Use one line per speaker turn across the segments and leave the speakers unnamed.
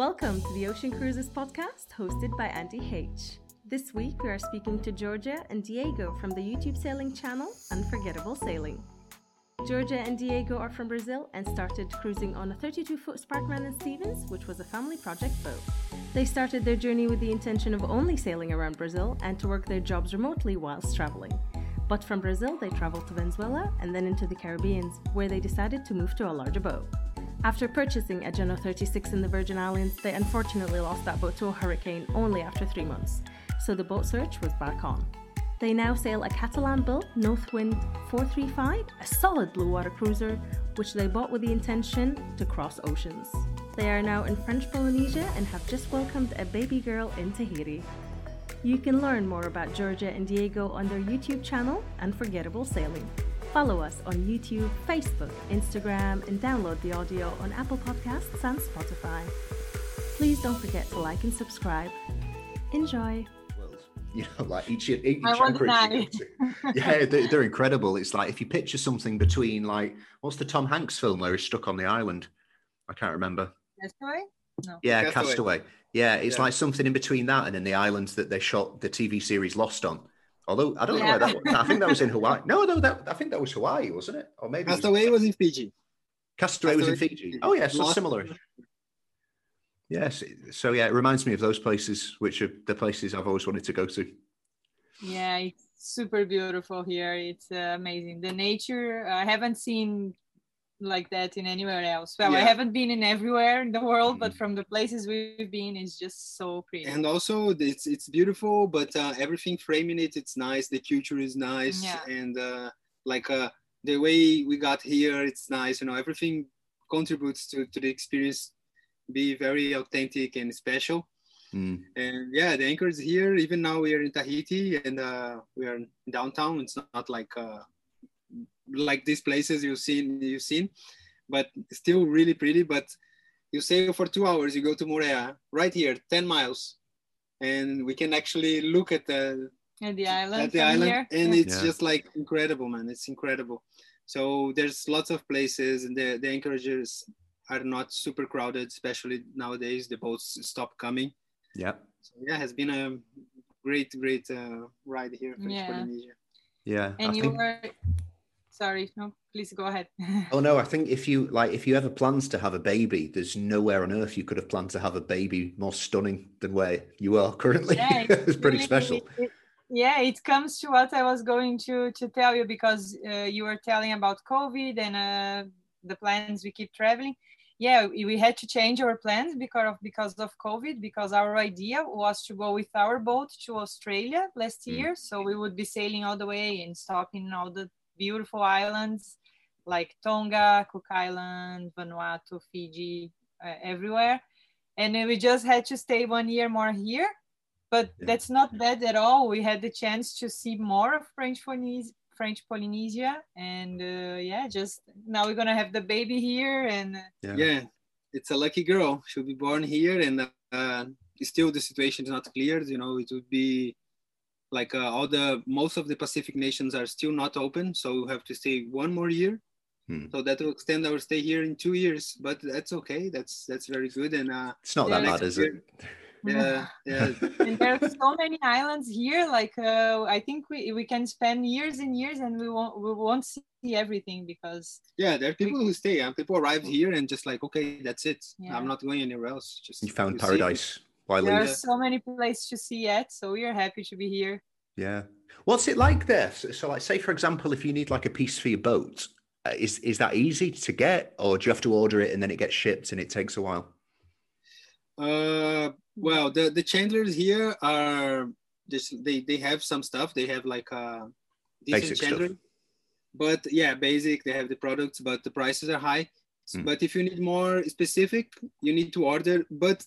Welcome to the Ocean Cruises podcast hosted by Andy H. This week we are speaking to Georgia and Diego from the YouTube sailing channel Unforgettable Sailing. Georgia and Diego are from Brazil and started cruising on a 32 foot Sparkman and Stephens, which was a family project boat. They started their journey with the intention of only sailing around Brazil and to work their jobs remotely whilst traveling. But from Brazil, they traveled to Venezuela and then into the Caribbean, where they decided to move to a larger boat. After purchasing a Jeanneau 36 in the Virgin Islands, they unfortunately lost that boat to a hurricane only after three months, so the boat search was back on. They now sail a Catalan built Northwind 435, a solid blue water cruiser, which they bought with the intention to cross oceans. They are now in French Polynesia and have just welcomed a baby girl in Tahiti. You can learn more about Georgia and Diego on their YouTube channel, Unforgettable Sailing. Follow us on YouTube, Facebook, Instagram, and download the audio on Apple Podcasts and Spotify. Please don't forget to like and subscribe. Enjoy!
you know, like each each
I want
anchorage you
to
go to. Yeah, they're, they're incredible. It's like if you picture something between like what's the Tom Hanks film where he's stuck on the island? I can't remember.
Castaway? No.
Yeah,
Castaway.
Castaway. Yeah, it's
Yeah.
like something in between that and then the islands that they shot the TV series Lost on. Although I don't know
Yeah.
where that was. I think that was in Hawaii. No, no, that I think that was Hawaii, wasn't it? Or maybe it was-
Castaway was in Fiji.
Castaway was in Fiji. Oh yeah, so similar. Yes. So yeah, it reminds me of those places, which are the places I've always wanted to go to.
Yeah, it's super beautiful here. It's uh, amazing. The nature, I haven't seen like that in anywhere else. Well, I haven't been in everywhere in the world, but
Mhm.
from the places we've been, it's just so pretty.
And also, it's it's beautiful, but uh, everything framing it, it's nice. The culture is nice,
Yeah.
and uh, like uh, the way we got here, it's nice. You know, everything contributes to to the experience, be very authentic and special.
Mm.
And yeah, the anchor is here. Even now, we are in Tahiti, and uh, we are downtown. It's not like uh, like these places you've seen you've seen, but still really pretty. But you sail for two hours, you go to Moorea, right here, ten miles, and we can actually look at the
At the island,
at the island,
here.
and
Yeah.
it's
Yeah.
just like incredible, man. It's incredible. So there's lots of places, and the the anchorages are not super crowded, especially nowadays. The boats stop coming.
Yeah.
So yeah, has been a great, great uh, ride here for
Yeah.
Polynesia.
Yeah.
and
I
you
think-
were, sorry, no, please go ahead.
Oh no, I think if you like if you ever plans to have a baby, there's nowhere on earth you could have planned to have a baby more stunning than where you are currently.
Yeah,
it's pretty
really-
special.
it- yeah, it comes to what I was going to to tell you because uh, you were telling about COVID and uh, the plans we keep traveling. Yeah, we had to change our plans because of because of COVID because our idea was to go with our boat to Australia last
Mm.
year, so we would be sailing all the way and stopping all the beautiful islands like Tonga, Cook Island, Vanuatu, Fiji, uh, everywhere. And then we just had to stay one year more here but
Yeah.
that's not bad at all. We had the chance to see more of French Polynesia, French Polynesia, and uh, yeah, just now we're gonna have the baby here, and uh,
Yeah.
Yeah, it's a lucky girl. She'll be born here, and uh, still the situation is not cleared. You know, it would be like uh, all the most of the Pacific nations are still not open, so we'll have to stay one more year.
Hmm.
So that will extend our stay here in two years, but that's okay. That's that's very good, and uh,
It's not that bad, is it?
yeah, yeah,
and there's so many islands here. Like uh, I think we, we can spend years and years, and we won't we won't see everything because
yeah. There are people who stay. Uh, people arrived here and just like, okay, that's it.
Yeah.
I'm not going anywhere else. Just
You found
see.
paradise. Why
there are so many places to see yet. So we are happy to be here.
Yeah. What's it like there? So, so, like, say for example, if you need like a piece for your boat, uh, is is that easy to get, or do you have to order it and then it gets shipped and it takes a while?
Uh, well, the the chandlers here are just they they have some stuff. They have like a decent
Basic stuff.
chandler, but yeah, basic. They have the products, but the prices are high.
Mm.
But if you need more specific, you need to order. But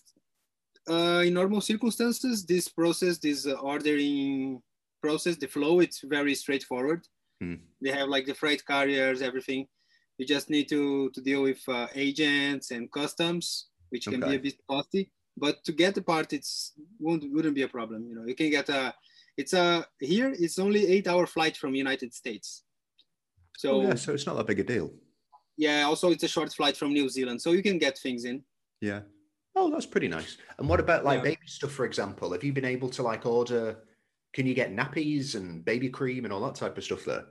uh, in normal circumstances, this process, this uh, ordering process, the flow, it's very straightforward.
Mm.
They have like the freight carriers, everything. You just need to to deal with uh, agents and customs, which can be a bit costly. But to get the part, it's won't wouldn't be a problem. You know, you can get a. It's a here. It's only eight hour flight from United States. So
Oh, yeah, so it's not that big a deal.
yeah, also it's a short flight from New Zealand, so you can get things in.
Yeah. Oh, that's pretty nice. And what about like
Yeah.
baby stuff, for example? Have you been able to like order? Can you get nappies and baby cream and all that type of stuff there?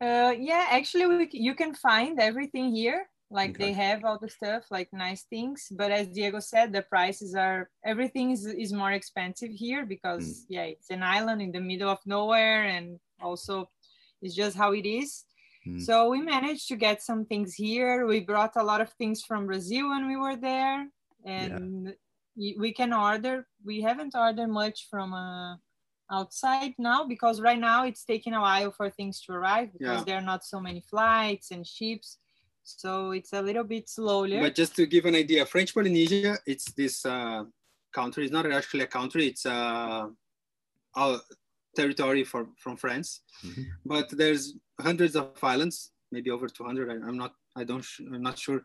Uh, yeah, actually, we, you can find everything here. Like
Okay.
they have all the stuff, like nice things. But as Diego said, the prices are everything is, is more expensive here because yeah, it's an island in the middle of nowhere, and also it's just how it is.
Mm.
So we managed to get some things here. We brought a lot of things from Brazil when we were there, and y- we can order. We haven't ordered much from uh, outside now because right now it's taking a while for things to arrive because
Yeah.
there are not so many flights and ships. So it's a little bit slower.
But just to give an idea, French Polynesia, it's this uh, country. It's not actually a country. It's uh, our territory for, from France.
Mhm.
But there's hundreds of islands, maybe over 200. I, I'm not. I don't. I'm not sure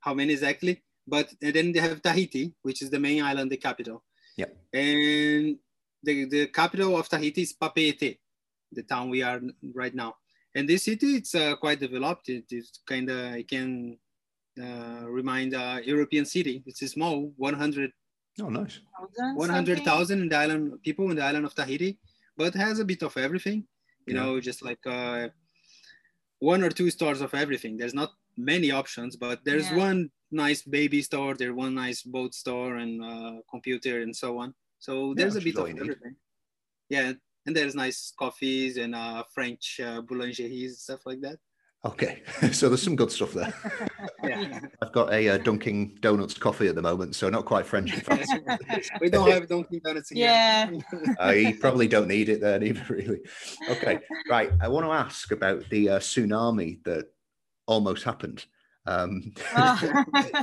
how many exactly. But and then they have Tahiti, which is the main island, the capital.
Yep.
And the, the capital of Tahiti is Papeete, the town we are right now. And this city, it's uh, quite developed. It is kind of, it can uh, remind a European city. It's a small 100
Oh, nice.
100,000 in the island people in the island of Tahiti, but has a bit of everything. You
Yeah.
know, just like uh, one or two stores of everything. There's not many options, but there's
Yeah.
one nice baby store, there's one nice boat store, and uh, computer and so on. So
Yeah,
there's a bit of
you need.
everything. Yeah, and there's nice coffees and uh, French uh, boulangeries stuff like that.
Okay, so there's some good stuff there.
Yeah,
I've got a uh, Dunkin' Donuts coffee at the moment, so not quite French.
we don't have Dunkin' Donuts here.
Yeah.
I probably don't need it then either, really. Okay, right. I want to ask about the uh, tsunami that almost happened. Um,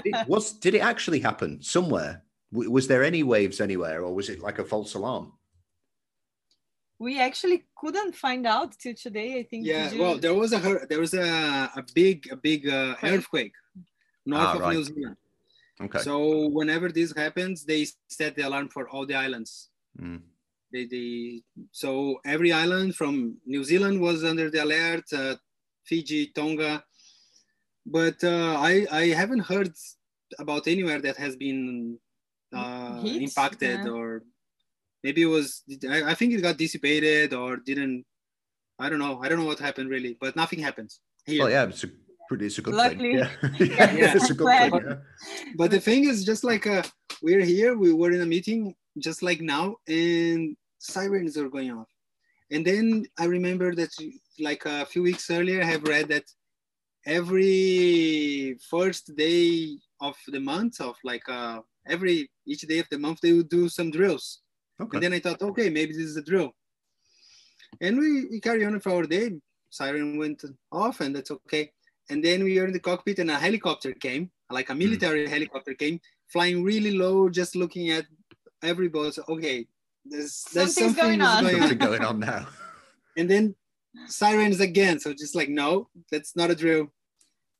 it was did it actually happen somewhere? Was there any waves anywhere, or was it like a false alarm?
we actually couldn't find out till today. I think.
Yeah,
Did
well, there was a there was a, a big a big uh, earthquake north
Ah,
of
right.
New Zealand.
Okay.
So whenever this happens, they set the alarm for all the islands.
Mm.
They, they so every island from New Zealand was under the alert, uh, Fiji, Tonga, but uh, I I haven't heard about anywhere that has been uh,
Hit?
impacted
Yeah.
or maybe it was I, I think it got dissipated or didn't I don't know I don't know what happened really but nothing happens here.
Well, yeah, it's a pretty, it's a good
Luckily.
thing. Yeah,
Yeah.
it's a good thing. Yeah.
but the thing is just like uh, we're here we were in a meeting just like now and sirens are going off and then i remember that like a few weeks earlier i have read that every first day of the month of like uh, every each day of the month they would do some drills.
Okay.
and then i thought okay maybe this is a drill. And we, we carry on for our day. Siren went off and that's okay. And then we were in the cockpit and a helicopter came like a military helicopter came flying really low just looking at everybody boat okay there's there's
Something's
something
going on.
going
Something going on now.
and then sirens again. So just like no that's not a drill.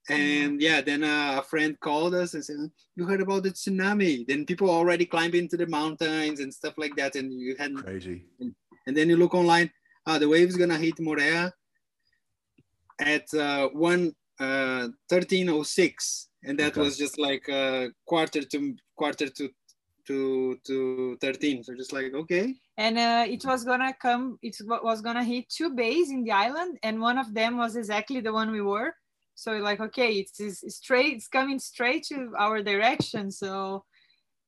And yeah then uh, a friend called us and said you heard about the tsunami? Then people already climbed into the mountains and stuff like that. And you had
Crazy.
and then you look online uh, the wave is gonna hit moorea at uh, 1 uh, 1306 and that
Okay.
was just like uh, quarter to quarter to to to 13 so just like okay.
And uh, it was gonna come it was gonna hit two bays in the island and one of them was exactly the one we were. So like okay it's, it's straight it's coming straight to our direction so.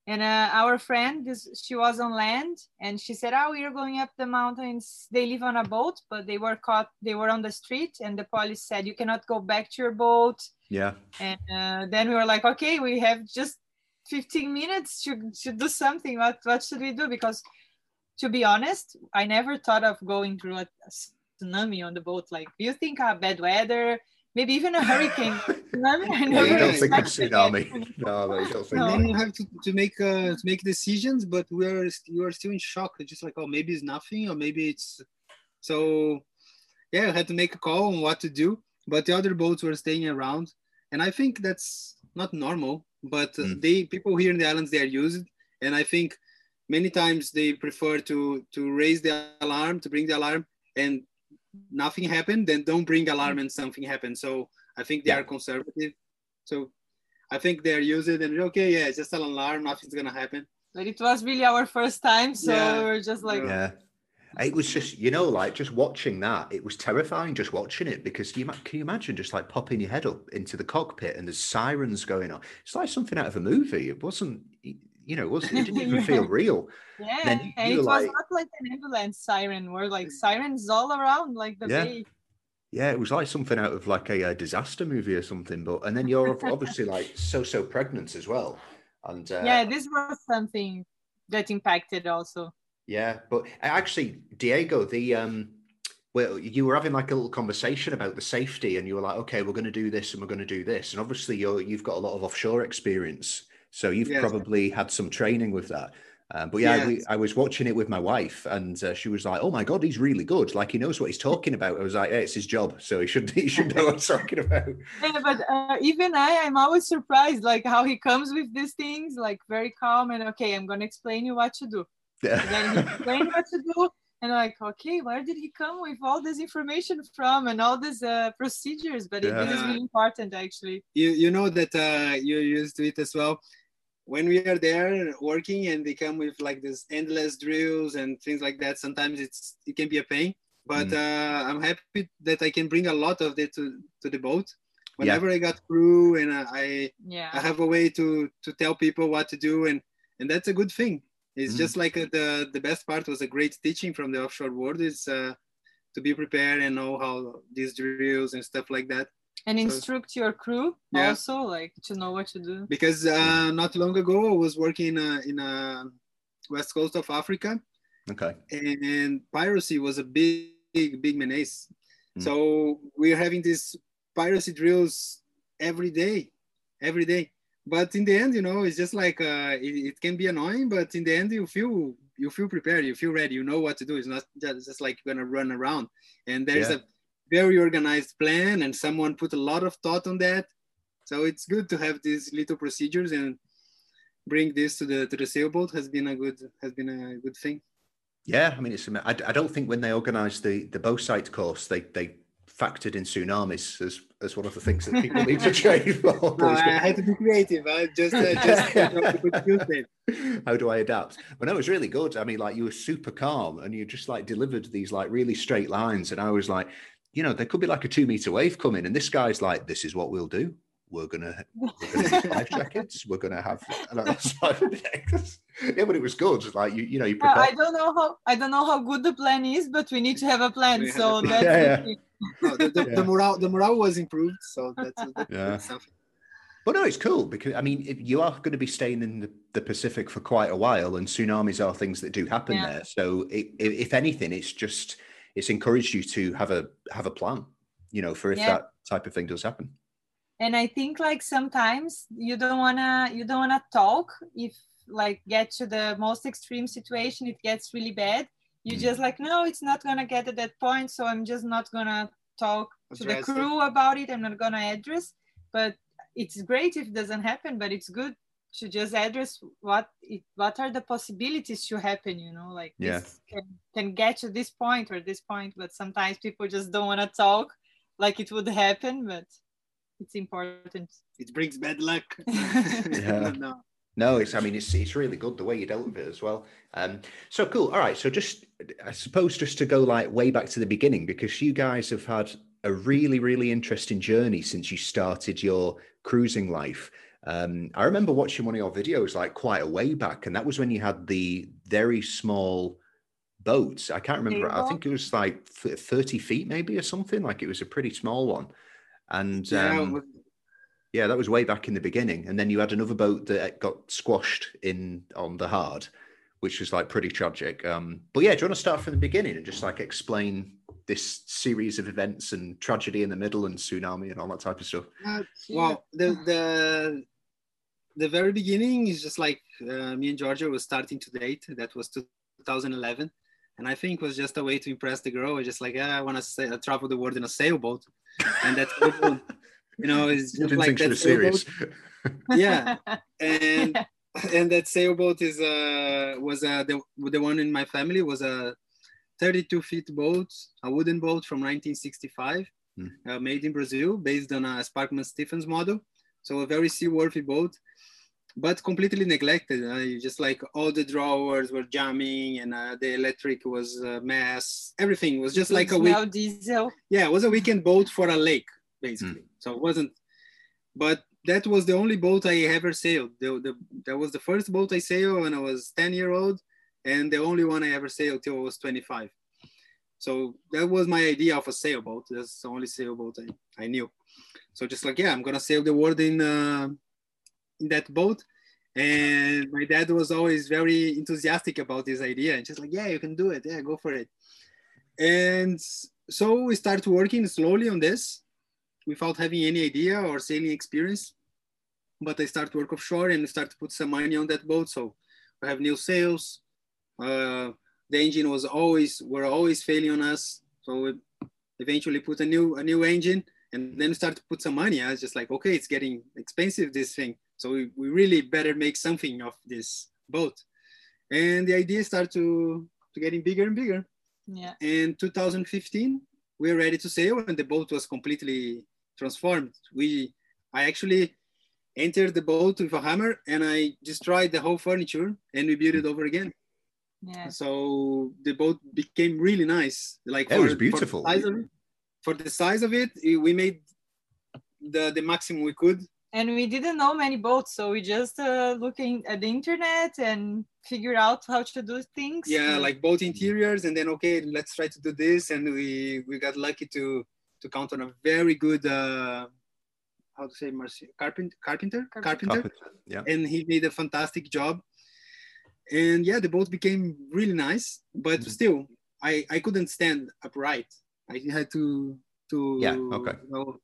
And uh, our friend this, she was on land and she said oh we are going up the mountains. They live on a boat but they were caught they were on the street and the police said you cannot go back to your boat.
Yeah.
and uh, then we were like okay we have just 15 minutes to, to do something what what should we do? Because to be honest i never thought of going through a, a tsunami on the boat. Like you think uh, bad weather maybe even a hurricane. Tsunami I
Yeah,
never
you don't think of tsunami. No, no, you don't think
No.
that.
then you have to, to make uh, to make decisions but we are you are still in shock. It's just like oh maybe it's nothing or maybe it's so yeah i had to make a call on what to do. But the other boats were staying around and i think that's not normal but uh,
Mm.
they people here in the islands they are used and i think many times they prefer to to raise the alarm to bring the alarm and nothing happened then don't bring alarm and something happened so i think they
Yeah.
are conservative so I think they're used and okay, yeah, it's just an alarm, nothing's gonna happen.
But it was really our first time, so
Yeah.
we're just like,
Yeah. It was just, you know, like just watching that, it was terrifying just watching it because you can you imagine just like popping your head up into the cockpit and there's sirens going on. It's like something out of a movie. It wasn't, you know, it wasn't, it didn't even feel real.
yeah.
Then you-
and
you
it
were
was
like-
not like an ambulance siren. We're like sirens all around, like the
Yeah.
bay.
Yeah, it was like something out of like a, uh disaster movie or something. But and then you're obviously like so so pregnant as well, and uh,
yeah, this was something that impacted also.
Yeah, but actually, Diego, the um, well, you were having like a little conversation about the safety, and you were like, "Okay, we're going to do this, and we're going to do this," and obviously, you're you've got a lot of offshore experience, so you've
Yes.
probably had some training with that. Um, but yeah, we, I was watching it with my wife, and uh, she was like, "Oh my god, he's really good! Like he knows what he's talking about." I was like, "Hey, it's his job, so he should he should know what he's talking about."
Yeah, but uh, even I, I'm always surprised, like how he comes with these things, like very calm and okay, I'm gonna explain you what to do. And then he explained what to do, and like, okay, where did he come with all this information from and all these uh, procedures? But it, this is
Yeah.
really important, actually.
You you know that uh, you used to it as well. When we are there working and they come with like this endless drills and things like that, sometimes it's it can be a pain. But
Mm.
uh, I'm happy that I can bring a lot of it to, to the boat. Whenever I got crew and I
Yeah.
I have a way to to tell people what to do, and and that's a good thing. It's
Mhm.
just like uh, the the best part was a great teaching from the offshore world is uh, to be prepared and know how these drills and stuff like that.
and
So-
instruct your crew
Yeah.
also, like to know what to do.
Because uh, not long ago I was working uh, in uh, west coast of Africa,
okay,
and piracy was a big big big menace.
Mm.
So we're having these piracy drills every day, every day. But in the end, you know, it's just like uh, it, it can be annoying, but in the end, you feel you feel prepared, you feel ready, you know what to do. It's not just, just like you're gonna run around. And there's
Yeah.
a very organized plan, and someone put a lot of thought on that. So it's good to have these little procedures and bring this to the to the sailboat has been a good has been a good thing.
yeah. I mean, it's. I, I don't think when they organised the the BOSIET course, they they factored in tsunamis as as one of the things that people need to for.
No, I had to be creative. I just uh, just you know, put skill
how do I adapt? But no, it was really good. I mean, like you were super calm and you just like delivered these like really straight lines. And I was like, you know, there could be like a two meter wave coming. And this guy's like, this is what we'll do. We're gonna we're gonna use life jackets. We're gonna have and I was yeah, but it was good. Like you, you know, you
Uh, I don't know how I don't know how good the plan is, but we need to have a plan.
We
So that's
Yeah,
the
yeah.
No, the, the,
Yeah.
the morale the morale was improved, so that's, that's
Yeah.
something.
But no, it's cool because I mean, if you are going to be staying in the, the Pacific for quite a while, and tsunamis are things that do happen
Yeah.
there. So, it, if, if anything, it's just it's encouraged you to have a have a plan, you know, for if
Yeah.
that type of thing does happen.
And i think like sometimes you don't wanna you don't wanna talk if like get to the most extreme situation it gets really bad you
Mm.
just like no it's not gonna get at that point so i'm just not gonna talk to the
Address it.
crew about it i'm not gonna address but it's great if it doesn't happen but it's good to just address what it, what are the possibilities to happen you know like
Yeah.
this can, can get to this point or this point but sometimes people just don't want to talk like it would happen but it's important
It brings bad luck.
Yeah.
no.
No, it's I mean it's it's really good the way you dealt with it as well. Um, so cool. All right, so just I suppose just to go like way back to the beginning because you guys have had a really really interesting journey since you started your cruising life. Um, I remember watching one of your videos like quite a way back, and that was when you had the very small boats. I can't remember. I think it was like thirty feet maybe or something. Like it was a pretty small one. And
Yeah,
um,
with-
yeah, that was way back in the beginning, and then you had another boat that got squashed in on the hard, which was like pretty tragic. Um, but yeah, do you want to start from the beginning and just like explain this series of events and tragedy in the middle and tsunami and all that type of stuff?
Uh, well, the the the very beginning is just like uh, me and Georgia was starting to date. That was 2011, and I think it was just a way to impress the girl. I just like, yeah, I want to say, travel the world in a sailboat, and that's you know, it's just like that
serious.
Yeah, and and that sailboat is uh was uh the the one in my family was a 32 feet boat, a wooden boat from 1965,
Hmm.
uh, made in Brazil, based on a Sparkman Stephens model. So a very seaworthy boat, but completely neglected. Uh, just like all the drawers were jamming and uh, the electric was a mess. Everything was just like a
week- diesel.
Yeah, it was a weekend boat for a lake, basically. Mm. So it wasn't, but that was the only boat I ever sailed. The, the, that was the first boat I sailed when I was 10 year old and the only one I ever sailed till I was 25. So that was my idea of a sailboat. That's the only sailboat I, I knew. So just like, yeah, I'm gonna sail the world in, uh, in that boat. And my dad was always very enthusiastic about this idea and just like, yeah, you can do it. Yeah, go for it. And so we started working slowly on this without having any idea or sailing experience. But I started work offshore and start to put some money on that boat. So we have new sails. Uh, the engine was always were always failing on us. So we eventually put a new a new engine and then start to put some money. I was just like, okay, it's getting expensive this thing. So we, we really better make something of this boat. And the idea started to, to getting bigger and bigger.
Yeah.
In 2015, we were ready to sail and the boat was completely transformed. We, I actually entered the boat with a hammer and I destroyed the whole furniture and we built it over again.
Yeah.
So the boat became really nice. Like
it was beautiful.
For the, size of it, for the size of it, we made the the maximum we could.
And we didn't know many boats, so we just uh, looking at the internet and figure out how to do things.
Yeah, like boat interiors, and then okay, let's try to do this, and we we got lucky to to count on a very good uh, how to say Marci- carpenter, carpenter. Carpenter. Carpenter
yeah.
And he did a fantastic job. And yeah the boat became really nice but mm-hmm. still i i couldn't stand upright. I had to to
yeah okay.
you know,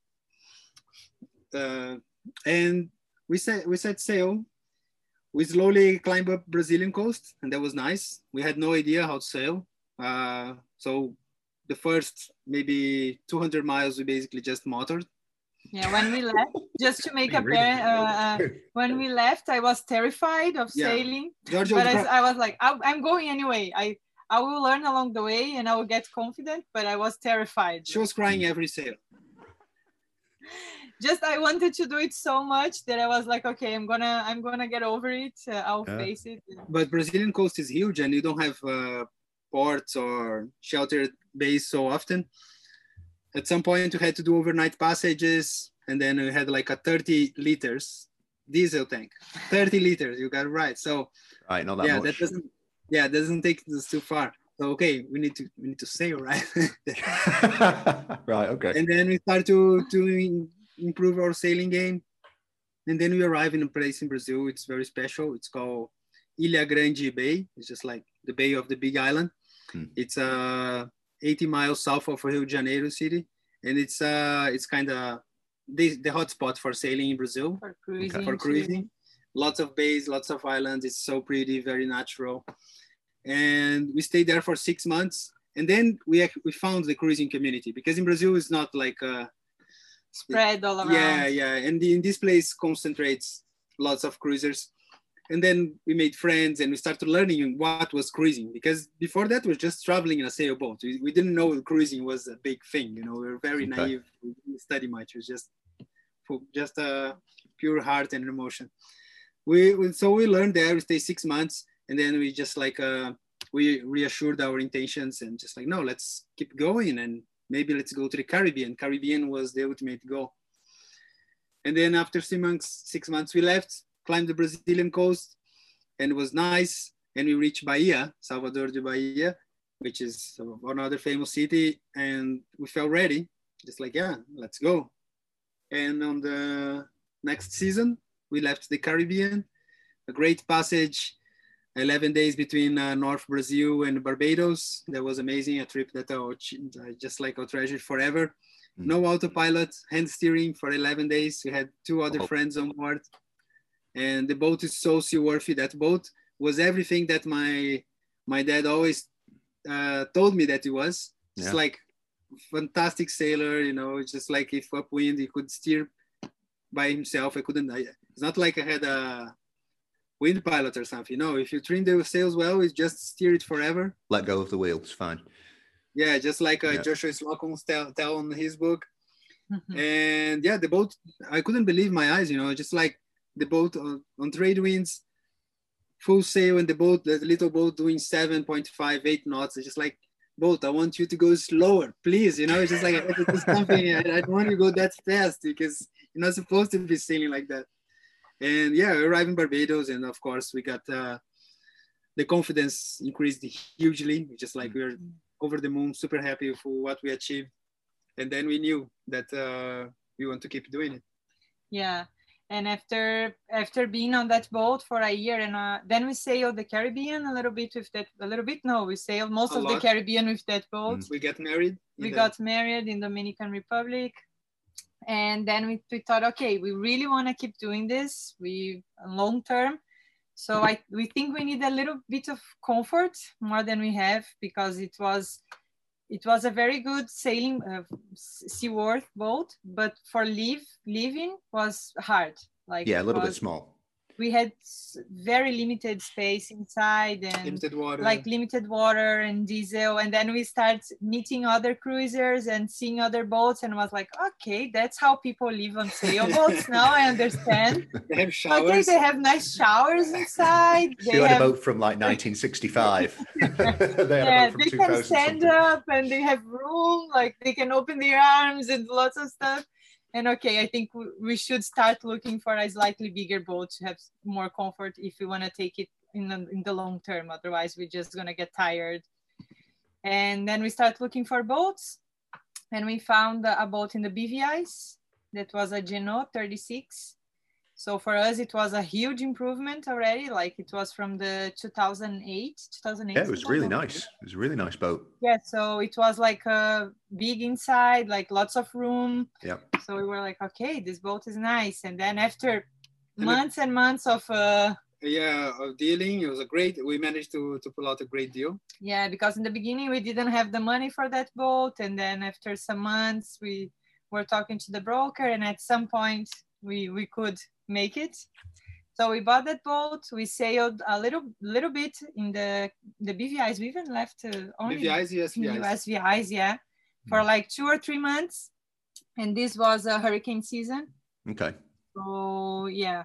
uh, and we set we set sail. We slowly climbed up brazilian coast and that was nice. We had no idea how to sail. Uh, so the first maybe 200 miles we basically just motored.
Yeah when we left just to make a uh, uh, when we left i was terrified of yeah. sailing Giorgio but I, I, was like I, i'm going anyway. I i will learn along the way and i will get confident but i was terrified.
She was crying every sail
just i wanted to do it so much that i was like okay i'm gonna i'm gonna get over it. Uh, i'll yeah. face it.
But brazilian coast is huge and you don't have uh, ports or sheltered bays so often. At some point we had to do overnight passages and then we had like a 30 liters diesel tank. 30 liters you got it right. So
right not that
yeah
much.
that doesn't yeah that doesn't take us too far. So okay we need to we need to sail right?
Right okay.
And then we start to to improve our sailing game. And then we arrive in a place in brazil. It's very special. It's called ilha grande bay. It's just like the bay of the big island. Hmm. it's a uh, 80 miles south of Rio de Janeiro city, and it's uh it's kind of the the hotspot for sailing in Brazil.
For cruising.
For cruising, lots of bays, lots of islands. It's so pretty, very natural, and we stayed there for six months. And then we we found the cruising community because in Brazil it's not like a
spread all around.
Yeah, yeah, and the, in this place concentrates lots of cruisers. And then we made friends and we started learning what was cruising because before that we were just traveling in a sailboat. We, we didn't know cruising was a big thing you know we were very okay. naive. We didn't study much. It was just just a pure heart and emotion. We, we so we learned there we stayed six months and then we just like uh, we reassured our intentions and just like no let's keep going and maybe let's go to the caribbean caribbean was the ultimate goal and then after six months six months we left climbed the Brazilian coast and it was nice. And we reached Bahia, Salvador de Bahia, which is another famous city. And we felt ready, just like, yeah, let's go. And on the next season, we left the Caribbean, a great passage, 11 days between uh, North Brazil and Barbados. That was amazing, a trip that I just like I'll treasure forever. Mm. No autopilot, hand steering for 11 days. We had two other oh. friends on board and the boat is so seaworthy. That boat was everything that my my dad always uh, told me that it was. It's yeah. like fantastic sailor, you know. Just like if upwind, he could steer by himself. I couldn't. I, it's not like I had a wind pilot or something. No, if you trim the sails well, it's just steer it forever.
Let go of the wheel. It's fine.
Yeah, just like uh, yeah. Joshua Slocum tell, tell in his book.
Mhm.
and yeah the boat i couldn't believe my eyes you know just like the boat on, on trade winds full sail and the boat the little boat doing 7.58 knots it's just like boat i want you to go slower please you know it's just like I do something I, I don't want you to go that fast because you're not supposed to be sailing like that and yeah we arrived in barbados and of course we got uh, the confidence increased hugely just like we we're over the moon super happy for what we achieved and then we knew that uh, we want to keep doing it
Yeah, and after after being on that boat for a year, and uh, then we sailed the Caribbean a little bit with that. A little bit, no, we sailed most
A
of the. Caribbean with that boat.
we got married
We
the-
got married in Dominican Republic, and then we, we thought, okay, we really want to keep doing this. We long term. So I we think we need a little bit of comfort more than we have because it was it was a very good sailing uh, seaworth boat, but for live living was hard. Like
Yeah, a
it
little bit small.
We had very limited space inside and
limited water.
like limited water and diesel. And then we start meeting other cruisers and seeing other boats and was like okay that's how people live on sailboats now i understand.
They have showers okay
they have nice showers inside. They
You had a boat from like 1965. they
yeah,
a boat from
they can stand
something.
up and they have room like they can open their arms and lots of stuff and okay i think we should start looking for a slightly bigger boat to have more comfort if we want to take it in the, in the long term. Otherwise we're just going to get tired. And then we start looking for boats and we found a boat in the bvis that was a Jeanneau 36 so for us it was a huge improvement already like it was from the 2008 2008
Yeah, it was really nice. It was a really nice boat.
Yeah, so it was like a big inside, like lots of room.
Yeah.
So we were like, okay, this boat is nice. And then after
And it-
months and months of, uh,
yeah of dealing it was a great we managed to to pull out a great deal
yeah, because in the beginning we didn't have the money for that boat. And then after some months, we were talking to the broker, and at some point we, we could make it. So we bought that boat. We sailed a little little bit in the the BVIs. We even left uh, only
BVIs, yes,
in
VIs.
USVIs, yeah, for like two or three months. And this was a hurricane season.
Okay.
So yeah,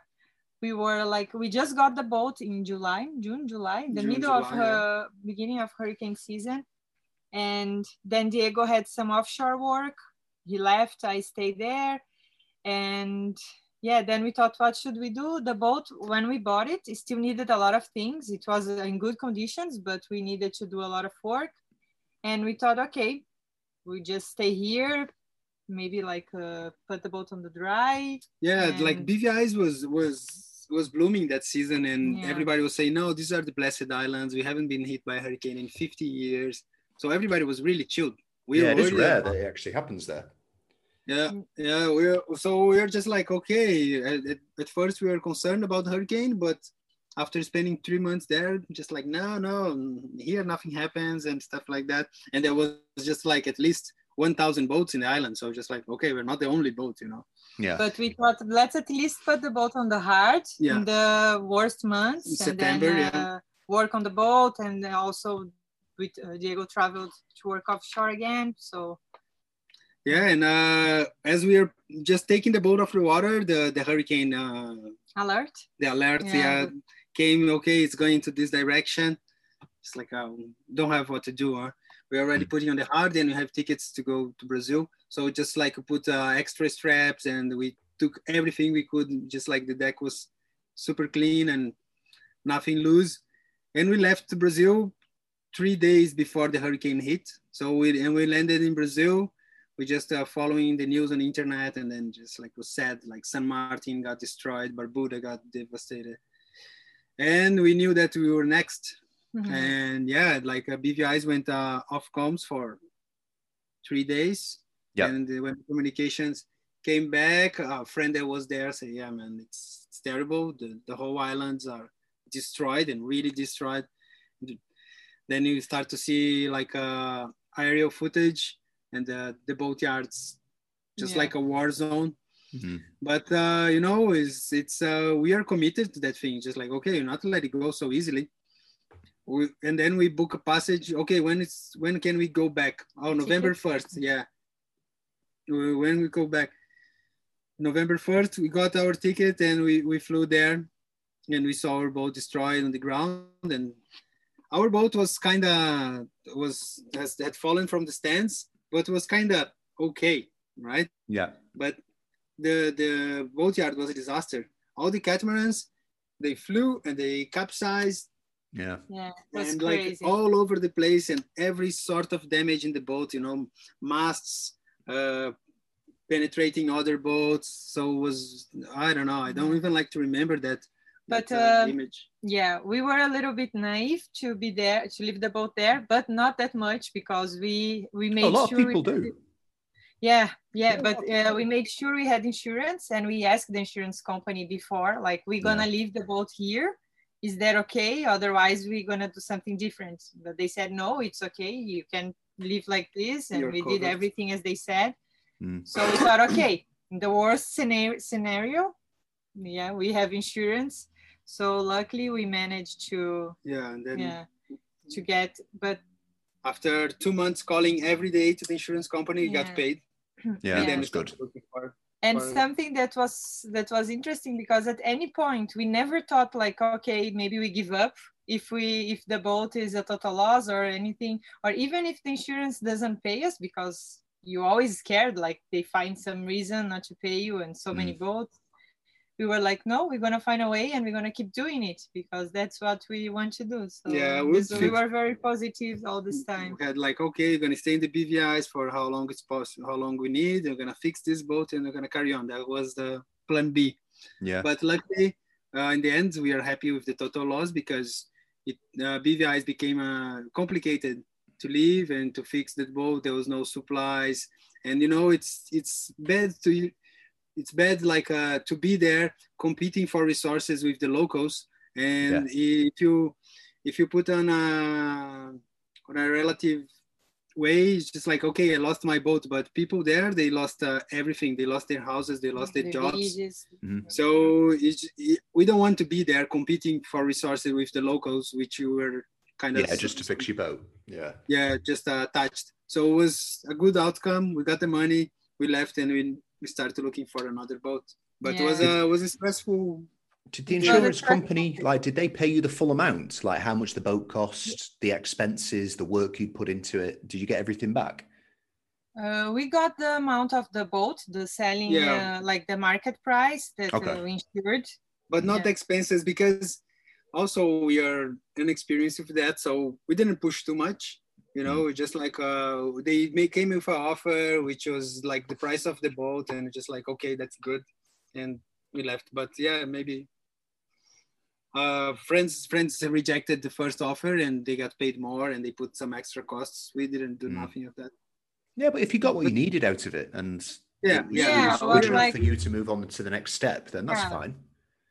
we were like we just got the boat in July, June, July, the
June,
middle of
July,
her beginning of hurricane season. And then Diego had some offshore work. He left, I stayed there. And yeah, then we thought, what should we do? The boat, when we bought it, it still needed a lot of things. It was in good conditions, but we needed to do a lot of work. And we thought, okay, we just stay here, maybe like uh, put the boat on the dry.
yeah like bvis was was was blooming that season and
Yeah.
everybody was saying no these are the blessed islands we haven't been hit by a hurricane in 50 years so everybody was really chilled we
yeah, it is
already-
rare that it actually happens there.
Yeah
Mm.
yeah we're so we're just like okay at, at- at first we were concerned about hurricane but after spending three months there just like no no here nothing happens and stuff like that and there was just like at least 1000 boats in the island so just like okay we're not the only boat you know
Yeah.
But we thought let's at least put the boat on the hard
Yeah.
in the worst months,
In
and
September,
then
yeah.
uh, work on the boat, and also with uh, Diego traveled to work offshore again. So
Yeah, and uh, as we are just taking the boat off the water, the the hurricane, uh,
alert.
the alert,
Yeah.
yeah. came. Okay, it's going to this direction. It's like uh, don't have what to do. Huh? We're already putting on the hard, and we have tickets to go to Brazil. So just like put uh, extra straps, and we took everything we could. Just like the deck was super clean and nothing loose, and we left Brazil three days before the hurricane hit. So we and we landed in Brazil we just uh, following the news on the internet and then just like was said like san martin got destroyed barbuda got devastated. And we knew that we were next.
Mhm.
and yeah like uh, bvis went uh, off comms for three days.
Yeah.
and uh, when communications came back a friend that was there said yeah man it's, it's terrible. The, the whole islands are destroyed and really destroyed. Then you start to see like uh, aerial footage and uh, the boatyards just
Yeah.
like a war zone.
Mhm.
but uh, you know is it's uh, we are committed to that thing just like okay not to let it go so easily. We, and then we book a passage okay when it's when can we go back? Oh november 1st yeah. When we go back, November 1st, we got our ticket and we, we flew there and we saw our boat destroyed on the ground and our boat was kind of was has had fallen from the stands but was kind of okay right
Yeah.
but the the boatyard was a disaster all the catamarans they flew and they capsized
Yeah.
Yeah, it was
and
crazy.
like all over the place and every sort of damage in the boat you know masts uh penetrating other boats so it was i don't know i don't even like to remember that
But,
uh, image.
yeah we were a little bit naive to be there to leave the boat there but not that much because we we made
a lot
sure
of people
we,
do.
yeah yeah
Yeah,
but uh, we made sure we had insurance and we asked the insurance company before like we're gonna leave the boat here? Is that okay? Otherwise we're gonna do something different. But they said no it's okay. You can live like this. And
You're
we did everything as they said.
Mm.
so we thought okay in the worst scenario scenario yeah we have insurance so luckily we managed to
yeah and then
yeah to get but
after two months calling every day to the insurance company we got paid.
Yeah,
Yeah.
then
that's good.
for-
and
Or-
something that was that was interesting because at any point we never thought like okay maybe we give up if we if the boat is a total loss or anything or even if the insurance doesn't pay us because you always scared like they find some reason not to pay you and so many mm. boats we were like no we're gonna find a way and we're gonna keep doing it because that's what we want to do. So
Yeah, we
this- we were very positive all this time.
we had like okay you're gonna stay in the bvis for how long it's possible how long we need. We're gonna fix this boat and we're gonna carry on. That was the plan b.
Yeah.
but luckily uh, in the end we are happy with the total loss because it uh, bvis became uh, complicated to leave and to fix that boat. There was no supplies. And you know it's it's bad to it's bad like uh, to be there competing for resources with the locals. And if you if you put on a on a relative way it's just like okay i lost my boat but people there they lost uh, everything. They lost their houses they lost their
The
jobs.
villages.
so it's, it, we don't want to be there competing for resources with the locals which you were kind of
Yeah, just to fix your boat. Yeah.
yeah just uh, touched. So it was a good outcome. We got the money we left and we, we started looking for another boat but it was
Yeah.
a was a stressful
Did the insurance
that's-
company like did they pay you the full amount? Like how much the boat cost, the expenses, the work you put into it? Did you get everything back?
Uh, we got the amount of the boat, the selling,
Yeah.
uh, like the market price that
Okay.
uh, we insured.
but not
Yeah.
the expenses because also we are inexperienced with that so we didn't push too much you know just like uh they may came with an offer which was like the price of the boat and just like okay that's good and we left but yeah maybe uh friends friends rejected the first offer and they got paid more and they put some extra costs we didn't do
Mm.
nothing of that
Yeah, but if you got what you needed out of it and
yeah
it was,
yeah,
it
Yeah,
was
well,
good enough
like-
for you to move on to the next step, then that's
Yeah.
fine.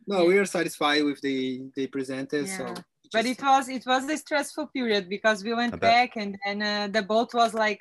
no we are satisfied with the they presented so
Yeah. But it was it was a stressful period because we went back and then uh, the boat was like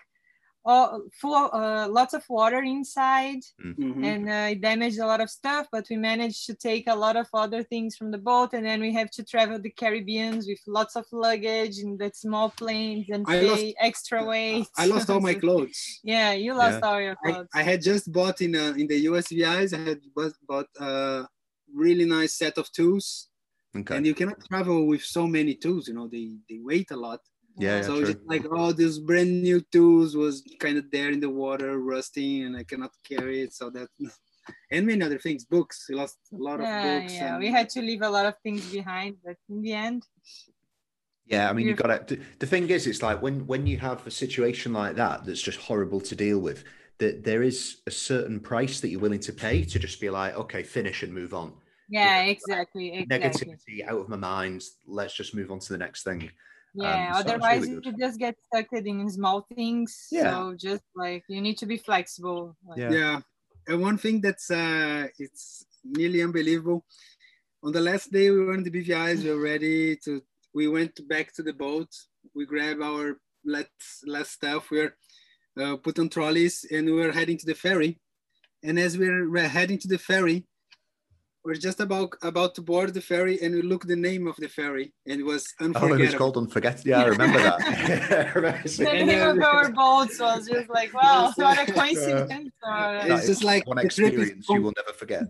oh full of, uh, lots of water inside
Mhm.
and uh, it damaged a lot of stuff. But we managed to take a lot of other things from the boat and then we have to travel the Caribbeans with lots of luggage and the small planes and
I
pay
lost-
extra weight.
I lost all my clothes.
Yeah, you lost
Yeah.
all your
I,
clothes.
I had just bought in uh, in the USVIs. I had bought, bought a really nice set of tools,
Okay.
and you cannot travel with so many tools. You know, they they weight a lot.
yeah, yeah,
so
true.
just like oh, these brand new tools was kind of there in the water, rusting, and I cannot carry it. So that and many other things. Books. We lost a lot of books.
yeah.
and-
We had to leave a lot of things behind, but in the end,
Yeah, I mean, you
Yeah.
got to. The thing is, it's like when when you have a situation like that that's just horrible to deal with. That there is a certain price that you're willing to pay to just be like, okay, finish and move on.
Yeah, exactly, exactly.
Negativity out of my mind. Let's just move on to the next thing.
Yeah,
Um, so
otherwise
really
you just get stuck in small things.
Yeah.
So just like you need to be flexible. Like,
Yeah.
yeah and one thing that's uh it's nearly unbelievable on the last day we were in the bvis we were ready to we went back to the boat we grabbed our last last stuff we were uh, put on trolleys and we were heading to the ferry and as we were heading to the ferry we're just about about to board the ferry, and we look the name of the ferry, and it was unforgettable.
Oh, it was called Unforgettable. Yeah, I remember that.
the name of our boats was just like, wow, what a coincidence! Or...
It's just like
one experience you will never forget.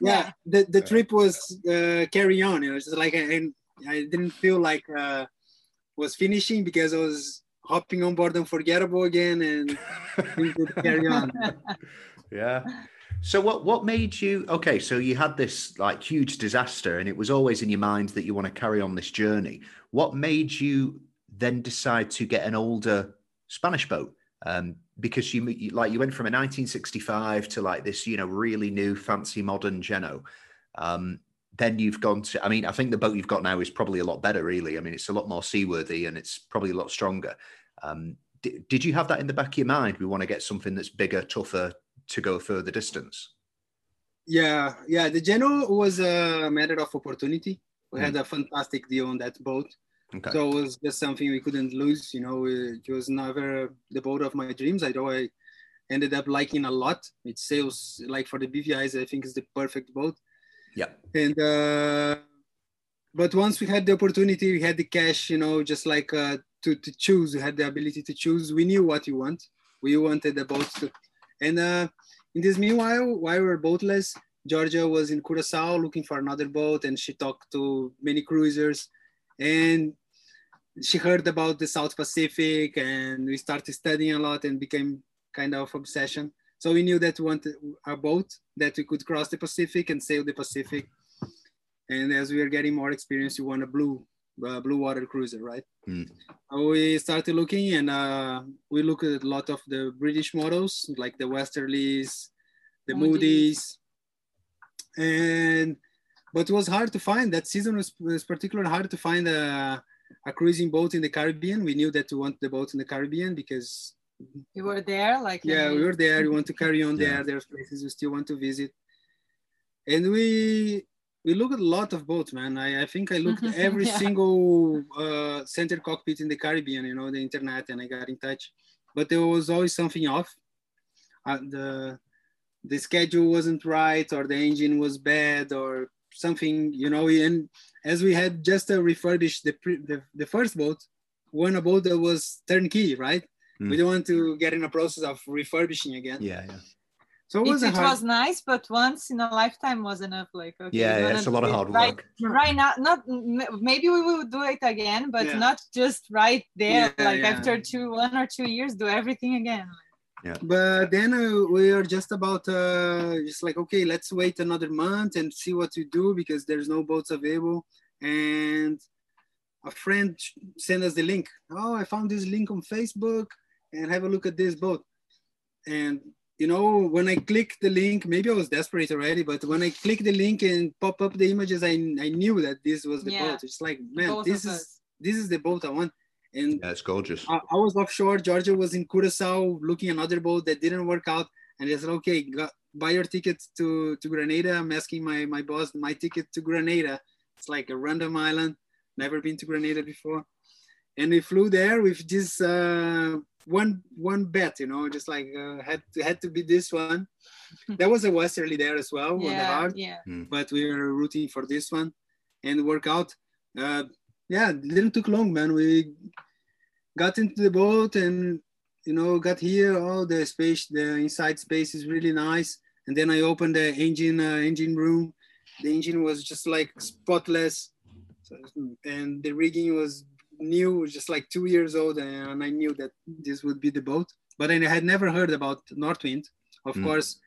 Yeah, the, the trip was uh, carry on. You know, it's just like I, I didn't feel like uh, was finishing because I was hopping on board Unforgettable again and carry on.
Yeah. So what what made you okay? So you had this like huge disaster, and it was always in your mind that you want to carry on this journey. What made you then decide to get an older Spanish boat? Um, because you like you went from a 1965 to like this, you know, really new, fancy, modern Jeanneau. Um, then you've gone to. I mean, I think the boat you've got now is probably a lot better. Really, I mean, it's a lot more seaworthy and it's probably a lot stronger. Um, did, did you have that in the back of your mind? We want to get something that's bigger, tougher, to go further distance?
Yeah, yeah. The Jeanneau was a matter of opportunity. We mm. had a fantastic deal on that boat. Okay. So it was just something we couldn't lose. You know, it was never the boat of my dreams. I know I ended up liking a lot. It sails like for the BVI's, I think is the perfect boat.
Yeah.
And uh, but once we had the opportunity, we had the cash. You know, just like uh, to to choose. We had the ability to choose. We knew what we want. We wanted the boat to and uh, in this meanwhile, while we were boatless, Georgia was in Curacao looking for another boat, and she talked to many cruisers, and she heard about the South Pacific, and we started studying a lot and became kind of obsession. So we knew that we wanted a boat that we could cross the Pacific and sail the Pacific. And as we were getting more experience, we want a blue uh, blue water cruiser, right? Mm. we started looking and uh, we looked at a lot of the British models, like the Westerlies, the Moody's. Moody's. and but it was hard to find. That season was, was particularly hard to find a, a cruising boat in the Caribbean. We knew that we want the boat in the Caribbean because
you were there, like
yeah, we were there. We want to carry on yeah. there. There's places we still want to visit, and we we look at a lot of boats, man. I, I think I looked at every yeah. single uh, center cockpit in the Caribbean, you know, the internet, and I got in touch. But there was always something off. Uh, the the schedule wasn't right, or the engine was bad, or something, you know. And as we had just uh, refurbished the, pre- the the first boat, one a boat that was turnkey, right? Mm. We don't want to get in a process of refurbishing again.
Yeah, yeah.
So it, was, it, it was nice, but once in a lifetime was enough. Like okay,
yeah, yeah it's a lot of hard
work. Right, right now, not maybe we will do it again, but yeah. not just right there. Yeah, like yeah. after two, one or two years, do everything again.
Yeah. But then uh, we are just about uh, just like okay, let's wait another month and see what we do because there's no boats available. And a friend sent us the link. Oh, I found this link on Facebook and have a look at this boat. And you know, when I click the link, maybe I was desperate already, but when I click the link and pop up the images, I, I knew that this was the yeah. boat. It's like, man, Both this is us. this is the boat I want. And
yeah, gorgeous.
I, I, was offshore. Georgia was in Curacao looking another boat that didn't work out. And I said, okay, got, buy your ticket to, to Grenada. I'm asking my, my boss my ticket to Grenada. It's like a random island. Never been to Grenada before. And we flew there with this uh, one one bet, you know, just like uh, had to, had to be this one. there was a Westerly there as well
yeah,
on the hard,
yeah.
Hmm. but we were rooting for this one and work out. Uh, yeah, didn't took long, man. We got into the boat and you know got here. Oh, the space, the inside space is really nice. And then I opened the engine uh, engine room. The engine was just like spotless, so, and the rigging was new, just like two years old, and I knew that this would be the boat. But I had never heard about Northwind. Of mm. course,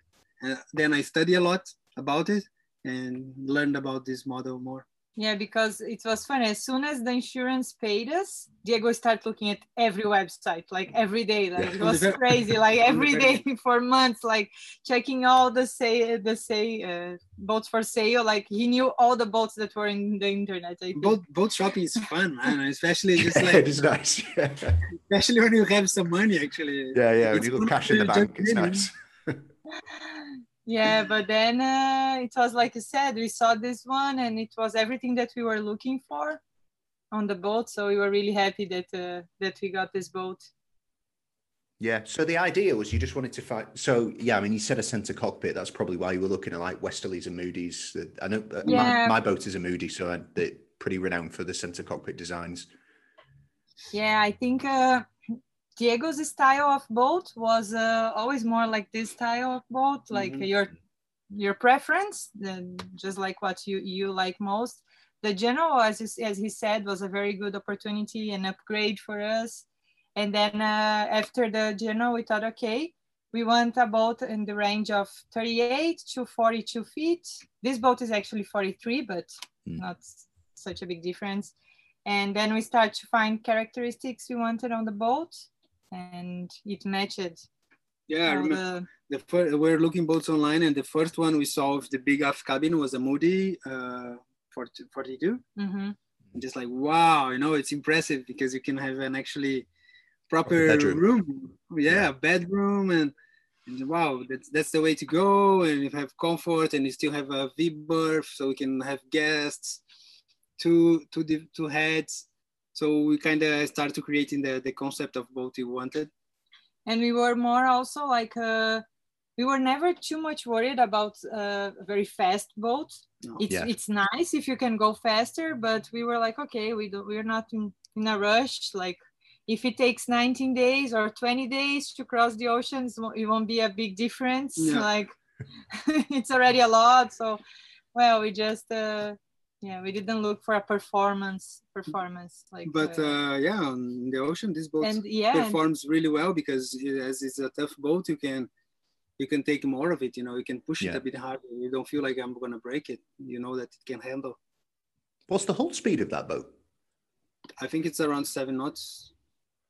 uh, then I study a lot about it and learned about this model more.
Yeah, because it was fun. As soon as the insurance paid us, Diego started looking at every website, like every day. Like it was crazy, like every day for months, like checking all the say the say uh, boats for sale. Like he knew all the boats that were in the internet.
Boat boat shopping is fun, man. Especially just like
it is nice.
especially when you have some money, actually.
Yeah, yeah. When you got cash in the bank, it's nice
yeah but then uh, it was like i said we saw this one and it was everything that we were looking for on the boat so we were really happy that uh, that we got this boat
Yeah. So the idea was you just wanted to find. So yeah, I mean, you said a center cockpit. That's probably why you were looking at like Westerlies and Moody's. I know uh,
Yeah.
my, my boat is a Moody, so I, they're pretty renowned for the center cockpit designs.
Yeah, I think uh, Diego's style of boat was uh, always more like this style of boat, like
Mhm.
your your preference, then just like what you you like most. The Jeanneau, as as he said, was a very good opportunity and upgrade for us. And then uh, after the Jeanneau, we thought, okay, we want a boat in the range of 38 to 42 feet. This boat is actually 43, but
Mm.
not such a big difference. And then we start to find characteristics we wanted on the boat, and it matched.
Yeah, I remember
the,
the first, we're looking boats online, and the first one we saw of the big aft cabin was a Moody uh, 40, 42.
Mhm.
Just like wow, you know, it's impressive because you can have an actually proper
bedroom.
room. Yeah, bedroom and, and wow, that's that's the way to go. And you have comfort, and you still have a V berth, so we can have guests, two two div- two heads. So we kind of started to creating the the concept of boat we wanted.
And we were more also like uh, we were never too much worried about uh, a very fast boat.
No.
It's
Yeah.
it's nice if you can go faster, but we were like, okay, we do, we're not in, in a rush. Like if it takes 19 days or 20 days to cross the oceans, it won't be a big difference.
Yeah.
Like it's already a lot. So well, we just uh, yeah, we didn't look for a performance performance like.
But
uh,
uh, yeah, on the ocean, this boat
and yeah, and-
performs really well because it- as it's a tough boat, you can you can take more of it. You know, you can push it a bit harder. You don't feel like I'm gonna break it. You know that it can handle.
What's the hull speed of that boat?
I think it's around seven knots.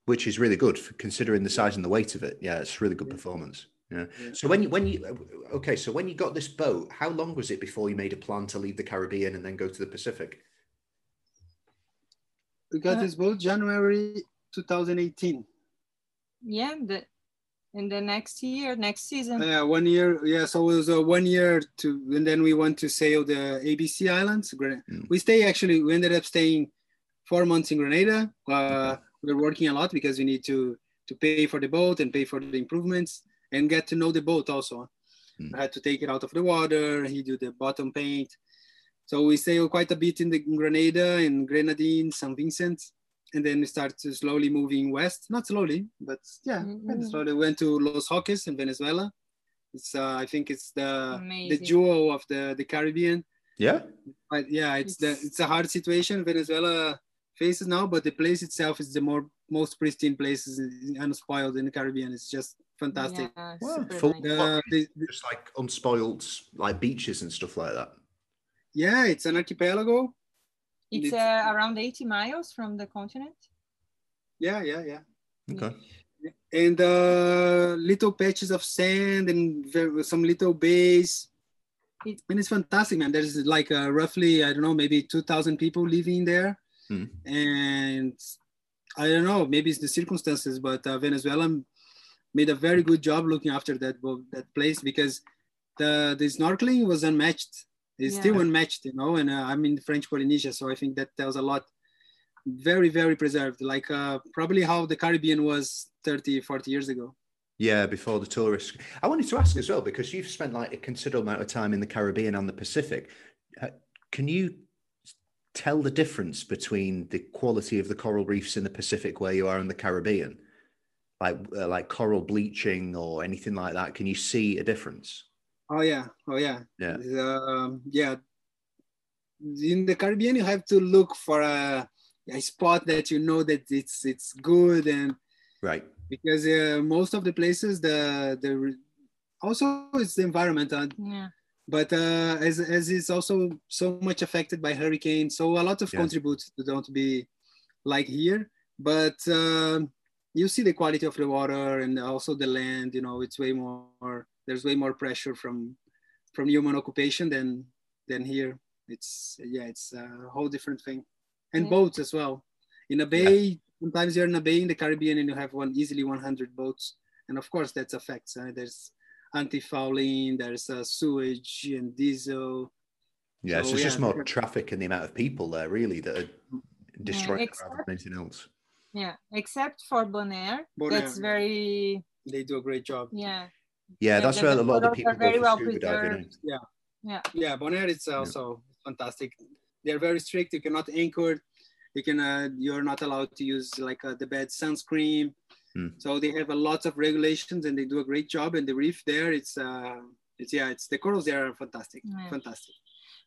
Which is really good for considering the size and the weight of it. Yeah, it's really good performance. Yeah.
Yeah.
So when you when you okay, so when you got this boat, how long was it before you made a plan to leave the Caribbean and then go to the Pacific?
We got
Uh,
this boat January 2018.
yeah, the in the next year, next season.
Uh, one year, yeah. So it was a one year to, and then we went to sail the ABC Islands.
Mm.
We stay actually. We ended up staying four months in Grenada. Uh, we were working a lot because we need to to pay for the boat and pay for the improvements and get to know the boat also.
Mm.
I had to take it out of the water. He do the bottom paint. So we sailed quite a bit in the in Grenada and Grenadine, St. Vincent, and then we start to slowly moving west. Not slowly, but yeah, kind of
Mhm.
slowly. Went to Los Roques in Venezuela. It's uh, I think it's the the jewel of the the Caribbean.
Yeah.
But yeah, it's, the
It's-
it's a hard situation Venezuela faces now, but the place itself is the more most pristine places unspoiled in the Caribbean. It's just fantastic.
Yeah,
Wow, full-
nice.
The, the, the-
Just like unspoiled like beaches and stuff like that.
yeah, it's an archipelago.
It's
it's-
uh, around 80 miles from the continent.
Yeah, yeah, yeah.
Okay.
And uh, little patches of sand and some little bays.
It-
and it's fantastic, man. There's like uh, roughly, I don't know, maybe 2,000 people living there.
Hmm.
And I don't know, maybe it's the circumstances, but uh, Venezuela made a very good job looking after that that place because the the snorkeling was unmatched. It's still unmatched, you know. And uh, I'm in French Polynesia, so I think that tells a lot. Very, very preserved, like uh, probably how the Caribbean was 30, 40 years ago.
Yeah, before the tourists. I wanted to ask as well because you've spent like a considerable amount of time in the Caribbean and the Pacific. Uh, Can you tell the difference between the quality of the coral reefs in the Pacific where you are in the Caribbean, like uh, like coral bleaching or anything like that? Can you see a difference?
Oh yeah, oh yeah,
Yeah.
Um, yeah. In the Caribbean, you have to look for a, a spot that you know that it's it's good, and
Right.
because uh, most of the places, the the also it's the environment, uh,
Yeah.
but uh, as as it's also so much affected by hurricanes, so a lot of
Yeah.
contributes don't be like here, but um you see the quality of the water and also the land. You know, it's way more. There's way more pressure from from human occupation than than here. It's yeah, it's a whole different thing, and
Yeah.
boats as well. In a bay, sometimes you're in a bay in the Caribbean and you have one easily 100 boats, and of course that's affects. Uh, there's anti-fouling, there's uh, sewage and diesel.
Yeah. So
So,
it's just more traffic and the amount of people there really that are destroying it rather than anything else.
Yeah, except for Bonaire,
Bonaire.
that's very
They do a great job.
yeah.
Yeah, that's where a lot of the
photos
people
are very
go for
well
scuba diving.
preserved.
eh?
Yeah.
Yeah, Bonaire it's also fantastic. They're very strict. You cannot anchor. You can. Uh, you're not allowed to use like uh, the bad sunscreen.
Hmm.
So they have a lot of regulations, and they do a great job. And the reef there, it's uh, it's yeah, it's the corals there are fantastic,
Yeah.
fantastic.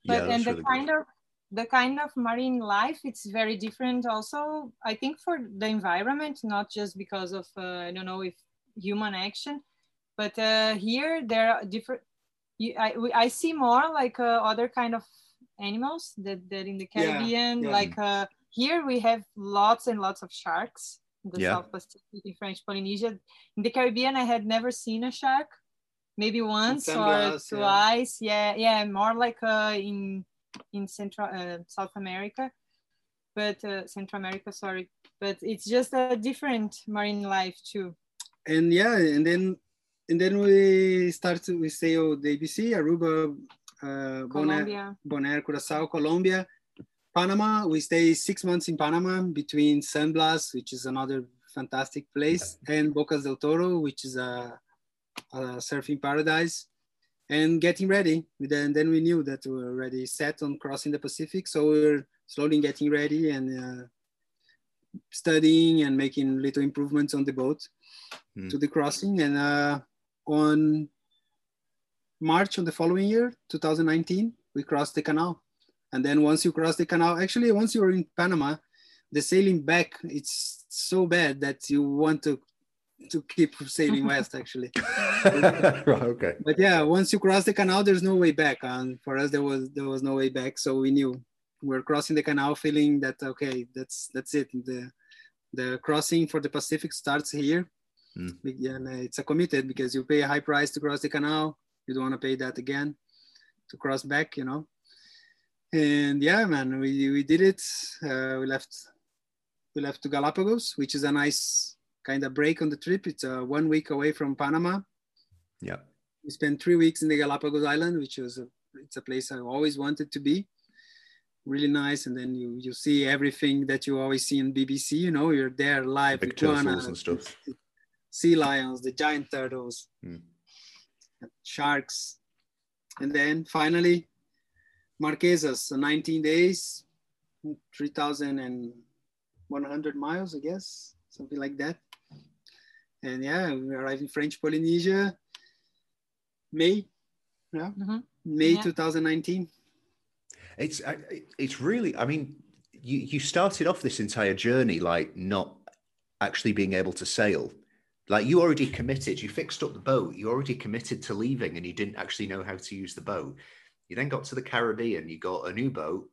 but
yeah,
and
that's
the
really
kind
good.
of the kind of marine life it's very different also i think for the environment not just because of uh, i don't know if human action but uh, here there are different I, I see more like uh, other kind of animals that, that in the caribbean
yeah.
like uh, here we have lots and lots of sharks in the
Yeah.
south pacific in french polynesia in the caribbean i had never seen a shark maybe once or
sunglass, yeah.
twice yeah yeah more like uh in in central uh, south america but uh, central america sorry but it's just a different marine life too
and yeah, and then and then we start to we sail the ABC, Aruba, uh, Bonaire,
colombia
Bonaire, Curacao, Colombia, Panama. We stay six months in Panama between San Blas, which is another fantastic place, and Bocas del Toro, which is a, a surfing paradise. And getting ready. Then, then we knew that we were already set on crossing the Pacific. So we were slowly getting ready and uh, studying and making little improvements on the boat
Hmm.
to the crossing. And uh, on March of the following year, 2019, we crossed the canal. And then once you cross the canal, actually, once you're in Panama, the sailing back, it's so bad that you want to to keep sailing west, actually.
right, okay.
But yeah, once you cross the canal, there's no way back. And for us, there was there was no way back. So we knew we're crossing the canal, feeling that okay, that's that's it. The the crossing for the Pacific starts here.
Mm.
And uh, it's a committed because you pay a high price to cross the canal. You don't want to pay that again to cross back, you know. And yeah, man, we we did it. Uh, we left we left to Galapagos, which is a nice kind of break on the trip. It's uh, one week away from Panama
Yeah.
we spent three weeks in the Galapagos Island, which was a, it's a place I always wanted to be. Really nice, and then you you see everything that you always see in BBC. You know, you're there live,
Big
iguana,
turtles and stuff.
sea lions, the giant turtles,
Hmm.
sharks, and then finally Marquesas. So 19 days, 3,100 miles, I guess, something like that. And yeah, we arrived in French Polynesia, May, yeah,
Mhm.
May
Yeah.
2019.
It's it's really. I mean, you you started off this entire journey like not actually being able to sail. Like you already committed. You fixed up the boat. You already committed to leaving, and you didn't actually know how to use the boat. You then got to the Caribbean. You got a new boat.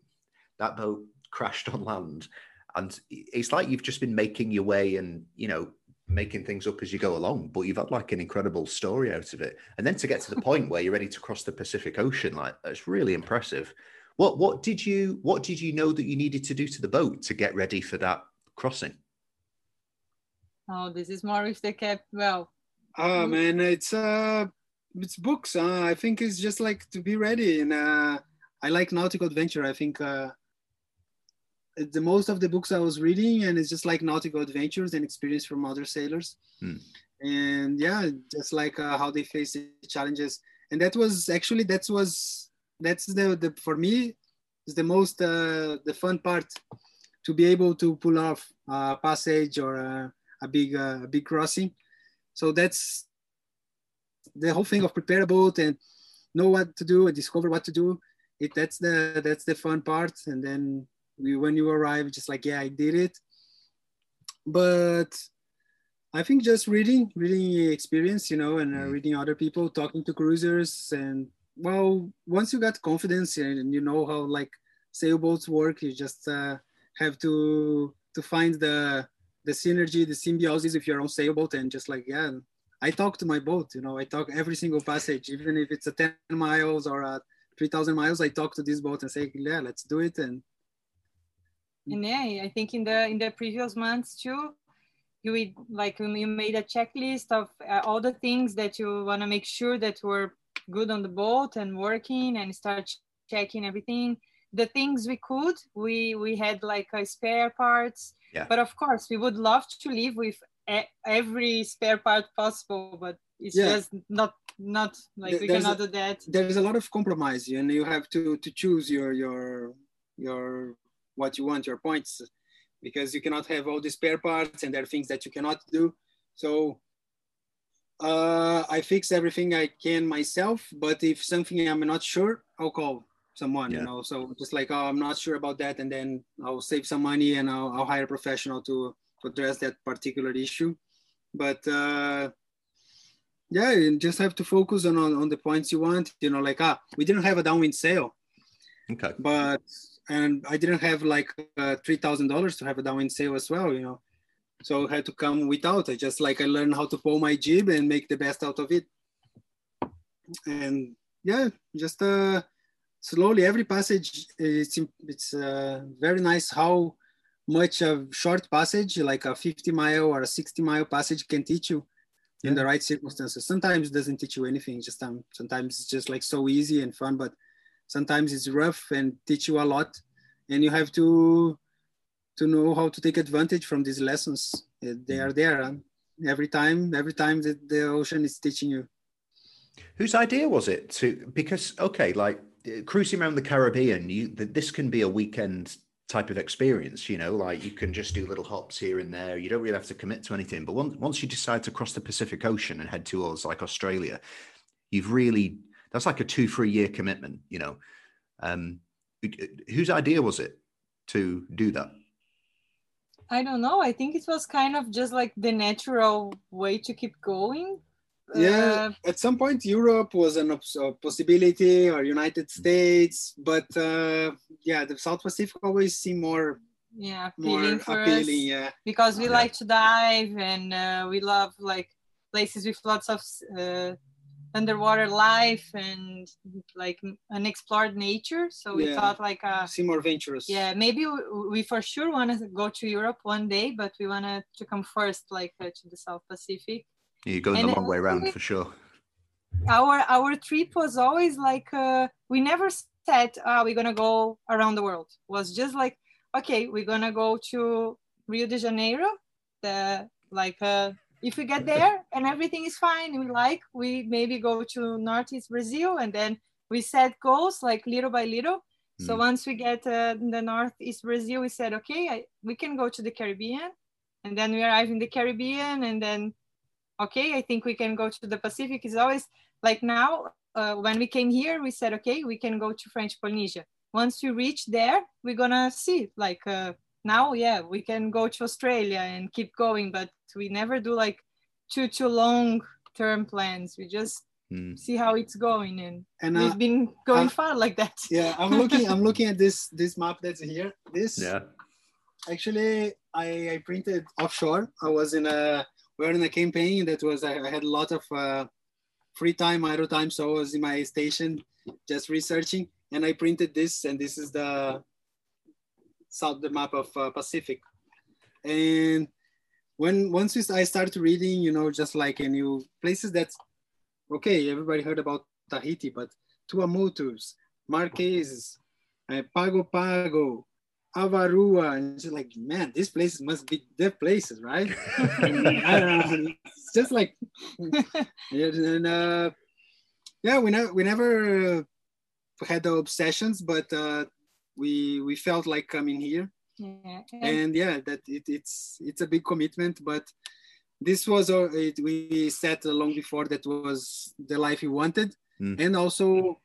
That boat crashed on land, and it's like you've just been making your way and you know making things up as you go along. But you've had like an incredible story out of it, and then to get to the point where you're ready to cross the Pacific Ocean, like that's really impressive. What what did you what did you know that you needed to do to the boat to get ready for that crossing?
oh this is more with the cap well
Oh man, it's uh, it's books. Uh, I think it's just like to be ready, and uh, I like nautical adventure. I think uh, it- the most of the books I was reading, and it's just like nautical adventures and experience from other sailors,
Hmm.
and yeah, just like uh, how they face the challenges. And that was actually that was that's the, the for me is the most uh, the fun part to be able to pull off a passage or a, a big uh, a big crossing so that's the whole thing of prepare a boat and know what to do and discover what to do it that's the that's the fun part and then we, when you arrive just like yeah i did it. But i think just reading reading experience you know and uh,
Mm.
reading other people talking to cruisers and well once you got confidence and you know how like sailboats work you just uh, have to to find the the synergy the symbiosis if your own sailboat and just like yeah i talk to my boat you know i talk every single passage. Even if it's a 10 miles or a 3000 miles i talk to this boat and say yeah let's do it. And
and yeah i think in the in the previous months too you would like you made a checklist of uh, all the things that you want to make sure that were good on the boat and working and start ch- checking everything the things we could we we had like a spare parts
Yeah.
but of course we would love to live with e- every spare part possible but it's
Yeah.
just not not like we
there's
cannot
a-
do that
there's a lot of compromise and you have to to choose your your your what you want your points because you cannot have all the spare parts and there are things that you cannot do so uh, i fix everything i can myself but if something i'm not sure i'll call someone
Yeah.
you know so just like oh i'm not sure about that and then i'll save some money and i'll, I'll hire a professional to, to address that particular issue but uh yeah you just have to focus on, on on the points you want you know like ah we didn't have a downwind sail
Okay.
but and i didn't have like uh, $3000 to have a downwind sail as well you know. So i had to come without i just like i learned how to pull my jib and make the best out of it. And yeah just uh slowly every passage it's it's uh, very nice how much a short passage like a 50 mile or a 60 mile passage can teach you in the right circumstances. Sometimes it doesn't teach you anything just um, sometimes it's just like so easy and fun but sometimes it's rough and teach you a lot and you have to to know how to take advantage from these lessons Uh, they are there um, every time every time that the ocean is teaching you
Whose idea was it to? Because okay, like uh, cruising around the Caribbean, you th- this can be a weekend type of experience. You know, like you can just do little hops here and there. You don't really have to commit to anything. But once once you decide to cross the Pacific Ocean and head towards like Australia, you've really that's like a two three year commitment. You know, um, whose idea was it to do that?
i don't know i think it was kind of just like the natural way to keep going
yeah
Uh,
at some point europe was an ops- a possibility or united states but uh, yeah the south pacific always seemed more
yeah
more
appealing for
appealing yeah
because we
Yeah.
like to dive and uh, we love like places with lots of uh, underwater life and like unexplored nature so we
Yeah.
thought like a
seem more adventurous
yeah maybe we, we for sure want to go to europe one day but we want to come first like uh, to the south pacific
You're going
And
the long way around for sure.
our our trip was always like uh, we never said uh, we're gonna go around the world it was just like okay we're gonna go to rio de janeiro the like uh, if we get there and everything is fine we like we maybe go to northeast brazil and then we set goals like little by little. So
Mm.
once we get uh, in the northeast brazil we said okay I, we can go to the caribbean. And then we arrive in the caribbean and then okay i think we can go to the pacific. Is always like now uh, when we came here we said okay we can go to french polynesia. Once we reach there we're gonna see like uh, now yeah we can go to australia and keep going but we never do like too too long term plans we just
Mm.
see how it's going and
and uh,
we've been going
uh,
far like that
yeah i'm looking i'm looking at this this map that's here this
Yeah.
actually I, I printed offshore i was in a we were in a campaign that was i, I had a lot of uh, free time idle time so i was in my station just researching and i printed this and this is the south the map of uh, pacific and when once we, i started reading you know just like a new places that okay everybody heard about tahiti but tuamotus marquesas uh, pago pago Avarua, and just like, man, these places must be the places, right? It's just like, and uh, yeah, we never we never had the obsessions, but uh, we we felt like coming here,
yeah and
and yeah, that it, it's it's a big commitment, but this was uh, it, we set long before that was the life we wanted,
Mm.
and also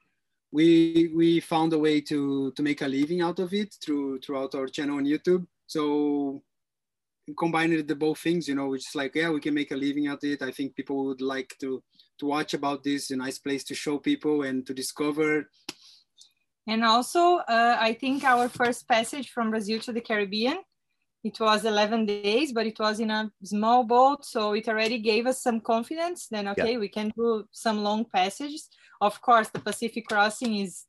we we found a way to to make a living out of it through throughout our channel on YouTube. So combining the both things, you know, which is like, yeah, we can make a living out of it. I think people would like to to watch about this, a nice place to show people and to discover.
And also, uh, I think our first passage from Brazil to the Caribbean, it was 11 days, but it was in a small boat. So it already gave us some confidence. Then, okay, we can do some long passages. Of course, the Pacific crossing is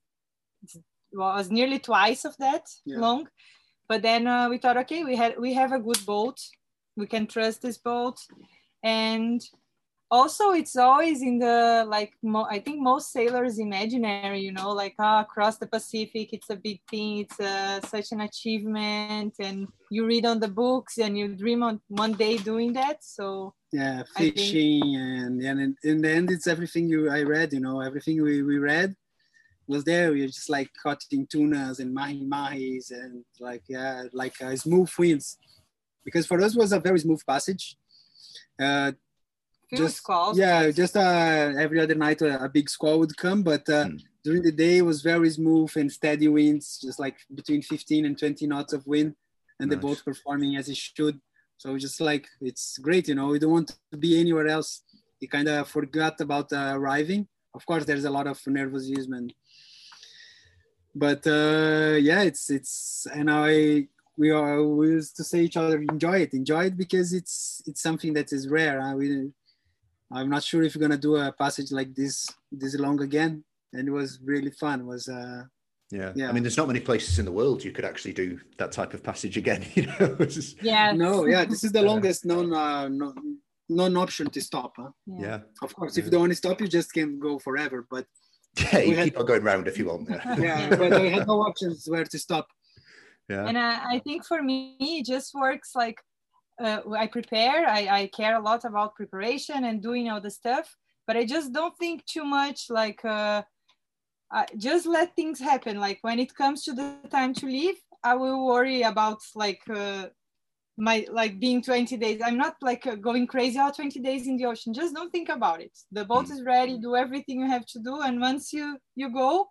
was nearly twice of that
Yeah.
long. But then uh, we thought, okay, we had we have a good boat. We can trust this boat. And also it's always in the like mo- i think most sailors imaginary you know like ah, across the pacific it's a big thing it's uh, such an achievement and you read on the books and you dream on one day doing that so
yeah
I think-
fishing and and in, the end it's everything you i read you know everything we, we read was there. We were just like cutting tunas and mahi mahis and like yeah like uh, smooth winds. Because for us was a very smooth passage. Uh just
squalls
yeah just uh every other night a, a big squall would come but uh,
Mm.
during the day it was very smooth and steady winds just like between 15 and 20 knots of wind and the boat performing as it should. So just like it's great you know we don't want to be anywhere else. You kind of forgot about uh, arriving. Of course there's a lot of nervosism and but uh yeah it's it's and i we are we used to say each other enjoy it. Enjoy it because it's it's something that is rare uh, we i'm not sure if we're gonna do a passage like this this long again and it was really fun it was uh
Yeah.
Yeah.
I mean, there's not many places in the world you could actually do that type of passage again. You know, just-
yeah
no yeah this is the
Yeah.
longest non uh, non non option to stop huh?
yeah.
of course if you don't want to stop you just can go forever but
Yeah, you
We had-
keep on going round if you want. Yeah.
yeah but i had no options where to stop
yeah.
and I, I think for me it just works like uh, i prepare I, I care a lot about preparation and doing all the stuff but i just don't think too much like uh, I just let things happen like when it comes to the time to leave i will worry about like uh, my like being 20 days i'm not like uh, going crazy out 20 days in the ocean just don't think about it the boat is ready do everything you have to do and once you you go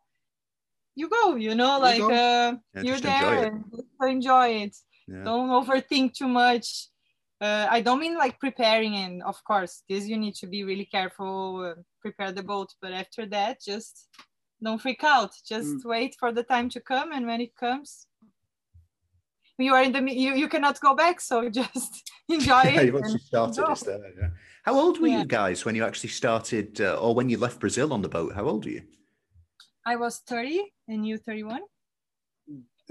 you go you know like
go.
uh,
Yeah,
you're
just enjoy
there
it.
and enjoy it
Yeah.
don't overthink too much uh, i don't mean like preparing and of course this you need to be really careful uh, prepare the boat but after that just don't freak out just
Mm.
wait for the time to come and when it comes you are in the you, you cannot go back so just enjoy
Yeah,
it
once you
and
started,
go.
it's there. Yeah. How old were
Yeah.
you guys when you actually started, uh, or when you left Brazil on the boat? How old are you?
i was 30 and you 31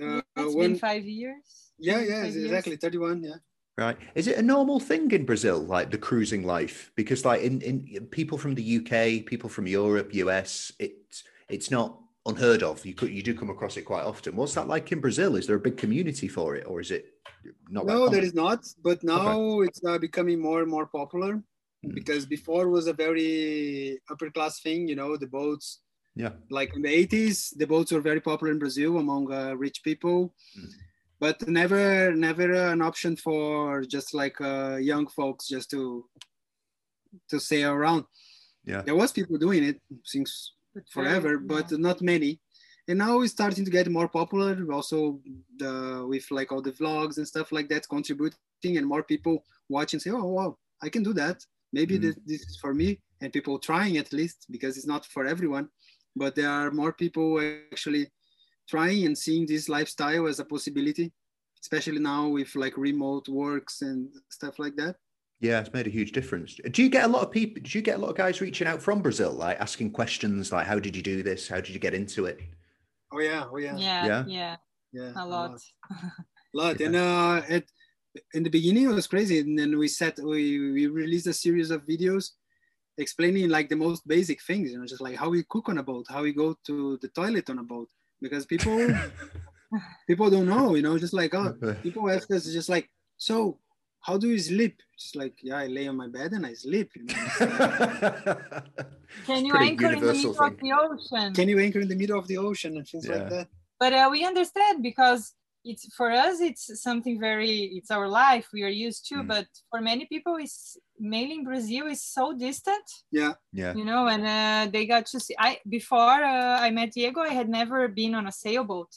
uh,
it's
when
been five years
yeah yeah
five years.
exactly 31 yeah
Right. Is it a normal thing in Brazil, like the cruising life? Because like in, in people from the UK, people from Europe, US, it's it's not unheard of. You could you do come across it quite often. What's that like in Brazil? Is there a big community for it, or is it not?
no there is not but now it's uh, becoming more and more popular
Mm.
because before was a very upper class thing you know the boats
Yeah.
like in the 80s the boats were very popular in brazil among uh, rich people
Mm.
But never never an option for just like uh, young folks just to to sail around.
Yeah.
there was people doing it since forever
very-
but not many. And now it's starting to get more popular. Also the with like all the vlogs and stuff like that contributing and more people watching say oh wow i can do that. Maybe
Mhm.
this, this is for me and people trying at least because it's not for everyone but there are more people actually trying and seeing this lifestyle as a possibility especially now with like remote works and stuff like that
Yeah, it's made a huge difference. Do you get a lot of people? Did you get a lot of guys reaching out from Brazil, like asking questions, like how did you do this? How did you get into it?
oh yeah oh yeah
yeah
Yeah?
yeah
yeah
a lot A
lot
Yeah.
and uh at in the beginning it was crazy and then we set we we released a series of videos explaining like the most basic things you know just like how we cook on a boat how we go to the toilet on a boat because people people don't know you know just like oh people ask us just like so how do you sleep? Just like yeah i lay on my bed and i sleep you know?
Can you anchor in the
universal
middle of the ocean?
Can you anchor in the middle of the ocean and things
Yeah.
like that?
But uh, we understand because it's for us it's something very it's our life we are used to
Mm.
but for many people it's mainly in brazil is so distant
yeah.
Yeah,
you know and uh, they got to see i before uh, i met diego i had never been on a sailboat.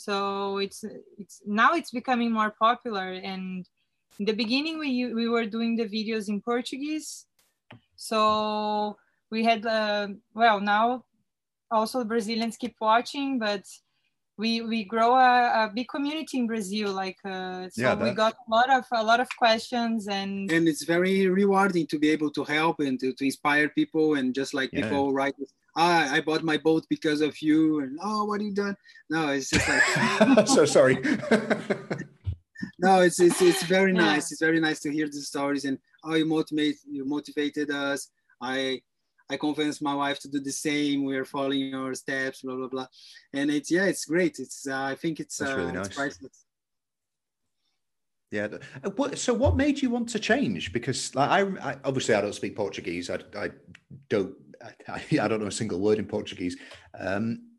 So it's it's now it's becoming more popular. And in the beginning we we were doing the videos in portuguese. So we had uh, well now also brazilians keep watching but we we grow a, a big community in brazil like uh, so
Yeah,
we got a lot of a lot of questions and
and it's very rewarding to be able to help and to, to inspire people and just like
Yeah.
people write ah, i bought my boat because of you and oh what have you done no it's just like
so sorry.
no it's it's, it's very
Yeah.
nice it's very nice to hear the stories and oh you motivate you motivated us i i convinced my wife to do the same we're following your steps blah blah blah and it's yeah it's great it's uh, i think it's
That's
uh,
really
it's priceless.
Yeah. uh, so, what made you want to change? Because, like, I, I obviously I don't speak Portuguese. I, I don't. I, I don't know a single word in Portuguese. Um,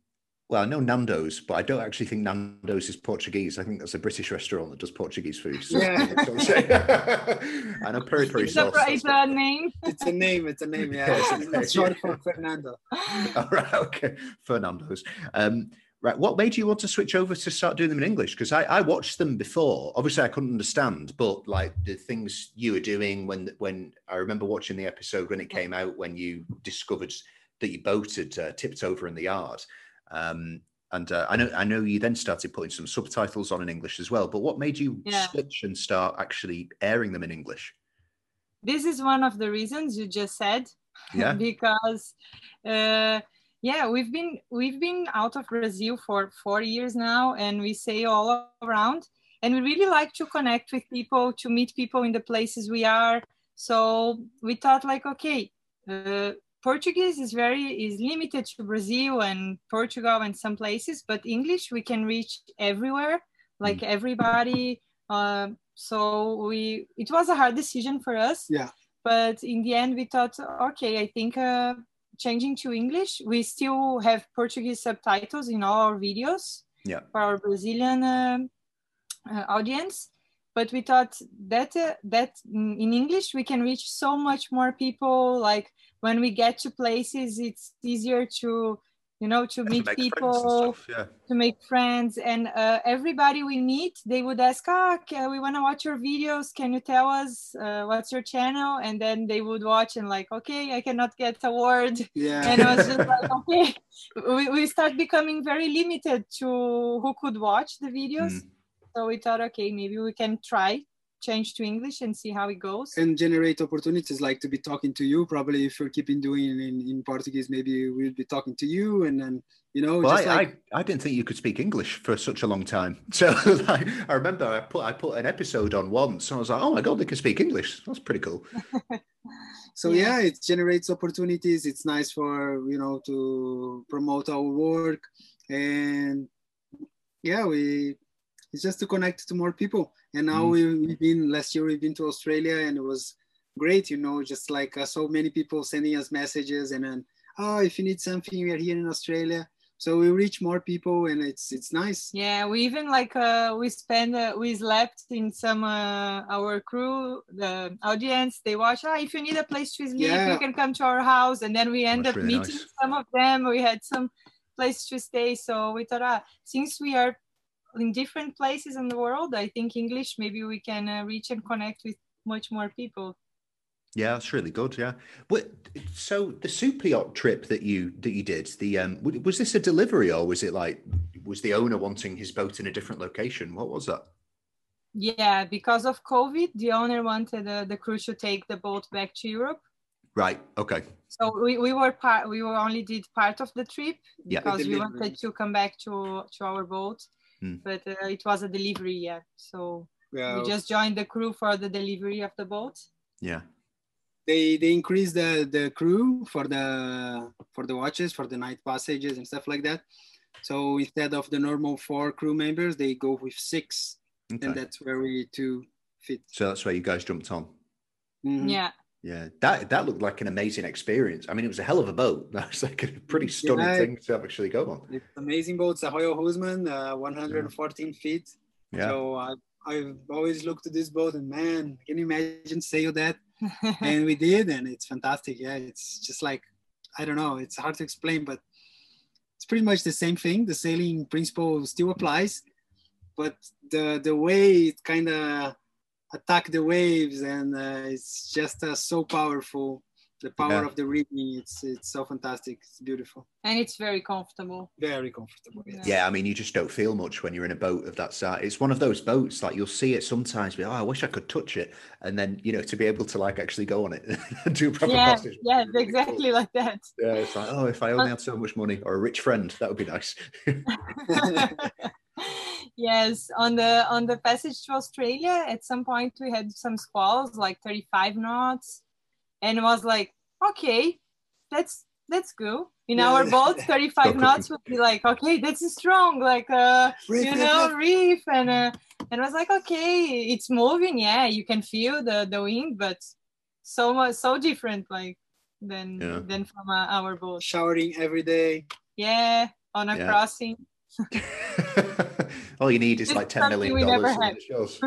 well, I know Nando's, but I don't actually think Nando's is Portuguese. I think that's a British restaurant that does Portuguese food. So
Yeah.
I know peri peri
It's a,
sauce.
it's a name.
it's a name it's a name yeah
Yes,
it's, it's short for fernando
All right, okay, Fernando's. Um, right, what made you want to switch over to start doing them in English? Because I, I watched them before. Obviously, I couldn't understand, but like the things you were doing when when I remember watching the episode when it came out when you discovered that your boat had uh, tipped over in the yard. Um, and uh, I know I know you then started putting some subtitles on in English as well. But what made you
Yeah.
switch and start actually airing them in English?
This is one of the reasons you just said.
Yeah.
because uh, yeah we've been we've been out of brazil for four years now and we sail all around and we really like to connect with people to meet people in the places we are so we thought like okay uh, portuguese is very is limited to brazil and portugal and some places but english we can reach everywhere like everybody uh, so we it was a hard decision for us
Yeah.
but in the end we thought okay i think uh, changing to english we still have portuguese subtitles in all our videos
Yeah.
for our brazilian um, uh, audience but we thought that uh, that mm, in english we can reach so much more people like when we get to places it's easier to you know to meet
Make friends and
people
stuff, Yeah.
to make friends. And uh, everybody we meet they would ask ah ca- we want to watch your videos. Can you tell us uh, what's your channel? And then they would watch and like okay i cannot get a word.
Yeah.
And i was just like okay. We, we start becoming very limited to who could watch the videos.
Mm.
so we thought okay maybe we can try change to english and see how it goes
and generate opportunities like to be talking to you probably if you're keeping doing in, in portuguese maybe we'll be talking to you and then you know
Well,
just
I,
like
I, I didn't think you could speak English for such a long time. So like, I remember I put I put an episode on once, and I was like, "Oh my god, they can speak English! That's pretty cool."
so
Yeah.
yeah. it generates opportunities it's nice for you know to promote our work and yeah we it's just to connect to more people. And now
Mm.
we, we've been last year we've been to australia and it was great you know just like uh, so many people sending us messages and then oh if you need something we are here in australia. So we reach more people and it's it's nice.
Yeah, we even like uh, we spend uh, we slept in some uh, our crew the audience. They watch ah if you need a place to sleep
Yeah.
you can come to our house. And then we end
That's
up
really
meeting
nice.
some of them. We had some place to stay. So we thought ah since we are in different places in the world I think English maybe we can uh, reach and connect with much more people
Yeah, that's really good. Yeah. But so the super yacht trip that you that you did, the um, was this a delivery or was it like was the owner wanting his boat in a different location? What was that?
yeah because of COVID the owner wanted uh, the crew to take the boat back to Europe
Right. Okay.
So we, we were part we were only did part of the trip
Yeah.
because we wanted to come back to to our boat,
Hmm.
but uh, it was a delivery yeah. So
yeah
we just joined the crew for the delivery of the boat.
Yeah.
they they increased the the crew for the for the watches for the night passages and stuff like that so instead of the normal four crew members they go with six
Okay.
and that's where we two fit
so that's where you guys jumped on.
Mhm.
Yeah,
Yeah, that that looked like an amazing experience. I mean, it was a hell of a boat. That was like a pretty stunning
Yeah.
thing to actually go on.
it's amazing boat it's a Royal Huisman, uh, 114 feet
Yeah.
so I, i've always looked at this boat and man can you imagine sail that and we did and it's fantastic yeah it's just like i don't know it's hard to explain but it's pretty much the same thing the sailing principle still applies but the the way it kind of attack the waves and uh, it's just uh, so powerful the power
Yeah.
of the rigging it's it's so fantastic it's beautiful
and it's very comfortable.
very comfortable yes.
Yeah, I mean, you just don't feel much when you're in a boat of that size. It's one of those boats like you'll see it sometimes. Be, oh, I wish I could touch it, and then you know to be able to like actually go on it and do proper
Yeah,
passage.
yeah, exactly like that.
Yeah, it's like oh, if I only had so much money or a rich friend, that would be nice.
yes, on the on the passage to Australia, at some point we had some squalls, like 35 knots, and it was like, okay, that's that's good. In
Yeah.
our boat, 35 knots would be like, okay, that's strong, like uh,
Reef,
you
reef,
know,
reef.
reef, and uh, and I was like, okay, it's moving, yeah, you can feel the the wind, but so much so different, like than
Yeah.
than from uh, our boat.
Showering every day.
Yeah, on a
Yeah.
crossing.
All you need is like ten
something
million
we never
dollars. and
had.
it shows.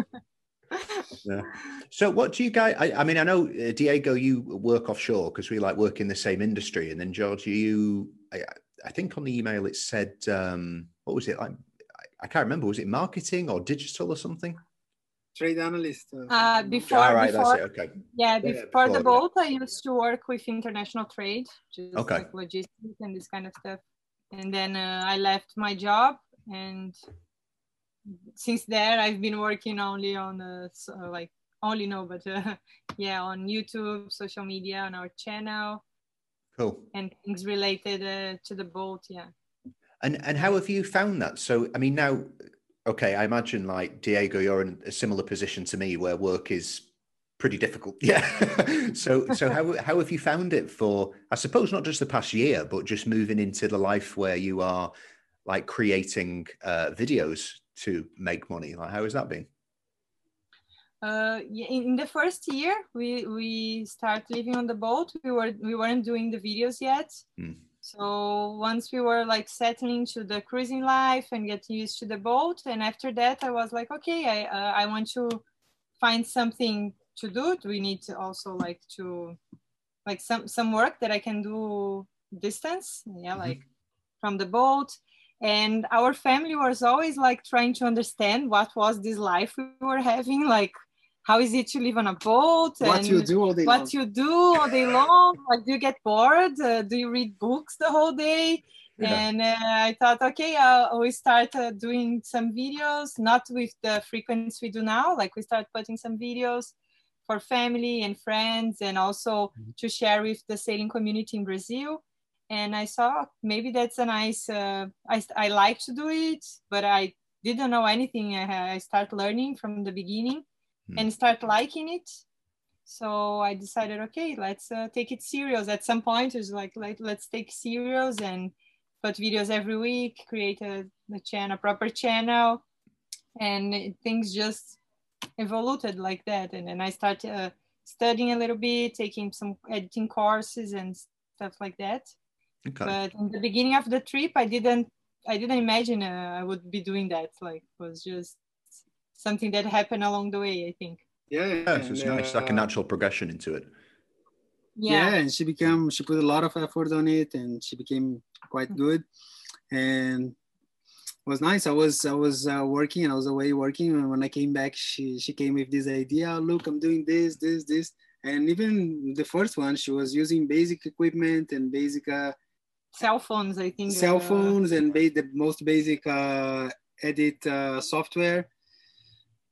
yeah. So, what do you guys? I, I mean, I know uh, Diego, you work offshore because we like work in the same industry, and then George, you, I, I think on the email it said, um, what was it like? I, I can't remember. Was it marketing or digital or something?
Trade analyst. uh,
Uh, before,
All right,
before,
that's it. Okay.
yeah,
Yeah,
before the
before,
boat, I used to work with international trade, just
Okay.
like logistics and this kind of stuff. And then uh, I left my job, and since there, I've been working only on uh, so, like only no, but uh, yeah, on YouTube, social media, on our channel,
Cool.
and things related uh, to the boat. Yeah.
And and how have you found that? So I mean now, okay, I imagine like Diego, you're in a similar position to me where work is pretty difficult. Yeah. so so how how have you found it for I suppose not just the past year, but just moving into the life where you are like creating uh, videos to make money? Like how has that been?
Uh, in, the first year, we we start living on the boat. We were we weren't doing the videos yet.
Hmm.
So once we were like settling to the cruising life and getting used to the boat, and after that, I was like, okay, I uh, I want to find something to do. We need to also like to like some some work that I can do distance. Yeah,
Mhm.
like from the boat. And our family was always like trying to understand what was this life we were having, like how is it to live on a boat
what you do all day
what
long.
you do all day long? Like do you get bored? Uh, do you read books the whole day?
Yeah.
and uh, i thought okay uh, we start uh, doing some videos not with the frequency we do now like we start putting some videos for family and friends and also to share with the sailing community in brazil and i saw maybe that's a nice uh, I, I like to do it but i didn't know anything. I, I start learning from the beginning
Hmm.
and start liking it. So i decided okay let's uh, take it serious. At some point it's like let, let's take serious and put videos every week create a, a channel proper channel. And it- things just evolved like that. And then i started uh, studying a little bit taking some editing courses and stuff like that
Okay.
but in the beginning of the trip i didn't i didn't imagine uh, i would be doing that like it was just something that happened along the way i think
yeah,
Yeah, so it's
and,
nice, like a
uh,
natural progression into it.
yeah. and she became she put a lot of effort on it and she became quite good and it was nice i was i was uh, working and i was away working and when i came back she she came with this idea look i'm doing this this this and even the first one she was using basic equipment and basic uh,
cell phones i think
cell
uh,
phones and ba- the most basic uh, edit uh, software.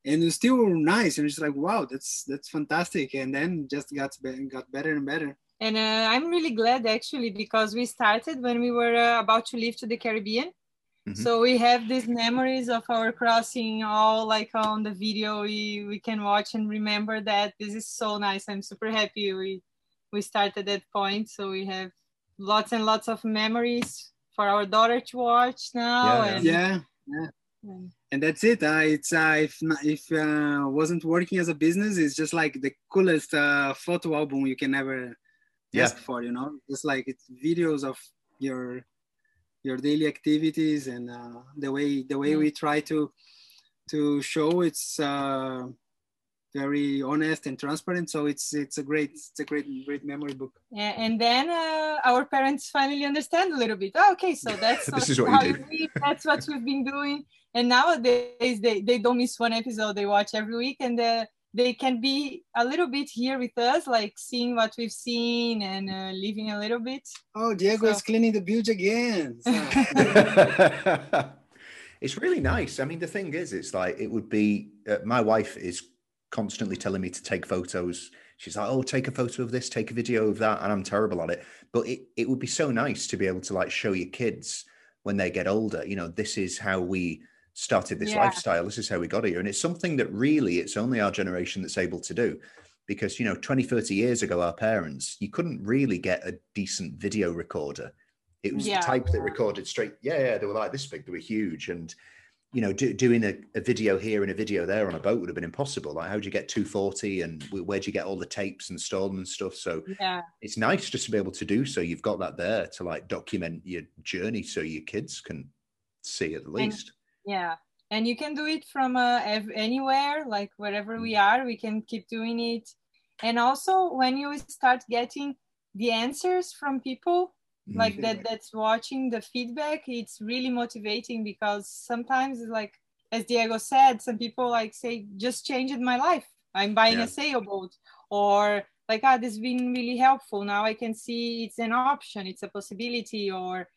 And it's still nice. And it's like wow that's that's fantastic. And then just got got better and better.
And uh, i'm really glad actually because we started when we were uh, about to leave to the caribbean.
Mhm.
so we have these memories of our crossing all like on the video we we can watch and remember that. This is so nice. I'm super happy we we started that point. So we have lots and lots of memories for our daughter to watch now
Yeah, yeah.
and
yeah
and-
and that's it uh, it's uh, if not, if uh, wasn't working as a business it's just like the coolest uh, photo album you can ever
Yeah.
ask for you know just like it's videos of your your daily activities and uh, the way the way
Yeah.
we try to to show it's uh, very honest and transparent so it's it's a great it's a great great memory book
Yeah, and then uh, our parents finally understand a little bit. Oh, okay, so that's
This is what you
how
do.
live, That's what we've been doing. And nowadays, they, they don't miss one episode. They watch every week, and uh, they can be a little bit here with us, like seeing what we've seen and uh, living a little bit.
oh diego
So-
is cleaning the bilge again So-
it's really nice. I mean, the thing is, it's like it would be. Uh, my wife is constantly telling me to take photos. She's like, "Oh, take a photo of this, take a video of that," and I'm terrible at it. But it it would be so nice to be able to like show your kids when they get older. You know, this is how we started this
Yeah.
lifestyle. This is how we got here. And it's something that really it's only our generation that's able to do. Because, you know, 20, 30 years ago, our parents, you couldn't really get a decent video recorder. It was
Yeah.
the type that recorded straight. Yeah, yeah, they were like this big, they were huge. And, you know, do, doing a, a video here and a video there on a boat would have been impossible. Like, how do you get 240 and where'd you get all the tapes installed and stuff? So
Yeah.
it's nice just to be able to do so. You've got that there to like document your journey so your kids can see at least.
Yeah. And you can do it from uh, ev- anywhere, like wherever we are, we can keep doing it. And also, when you start getting the answers from people. Like that, that's watching the feedback, it's really motivating because sometimes, like as Diego said, some people like say, just changed my life. I'm buying
Yeah.
a sailboat, or like, ah, this has been really helpful. Now I can see it's an option, it's a possibility, or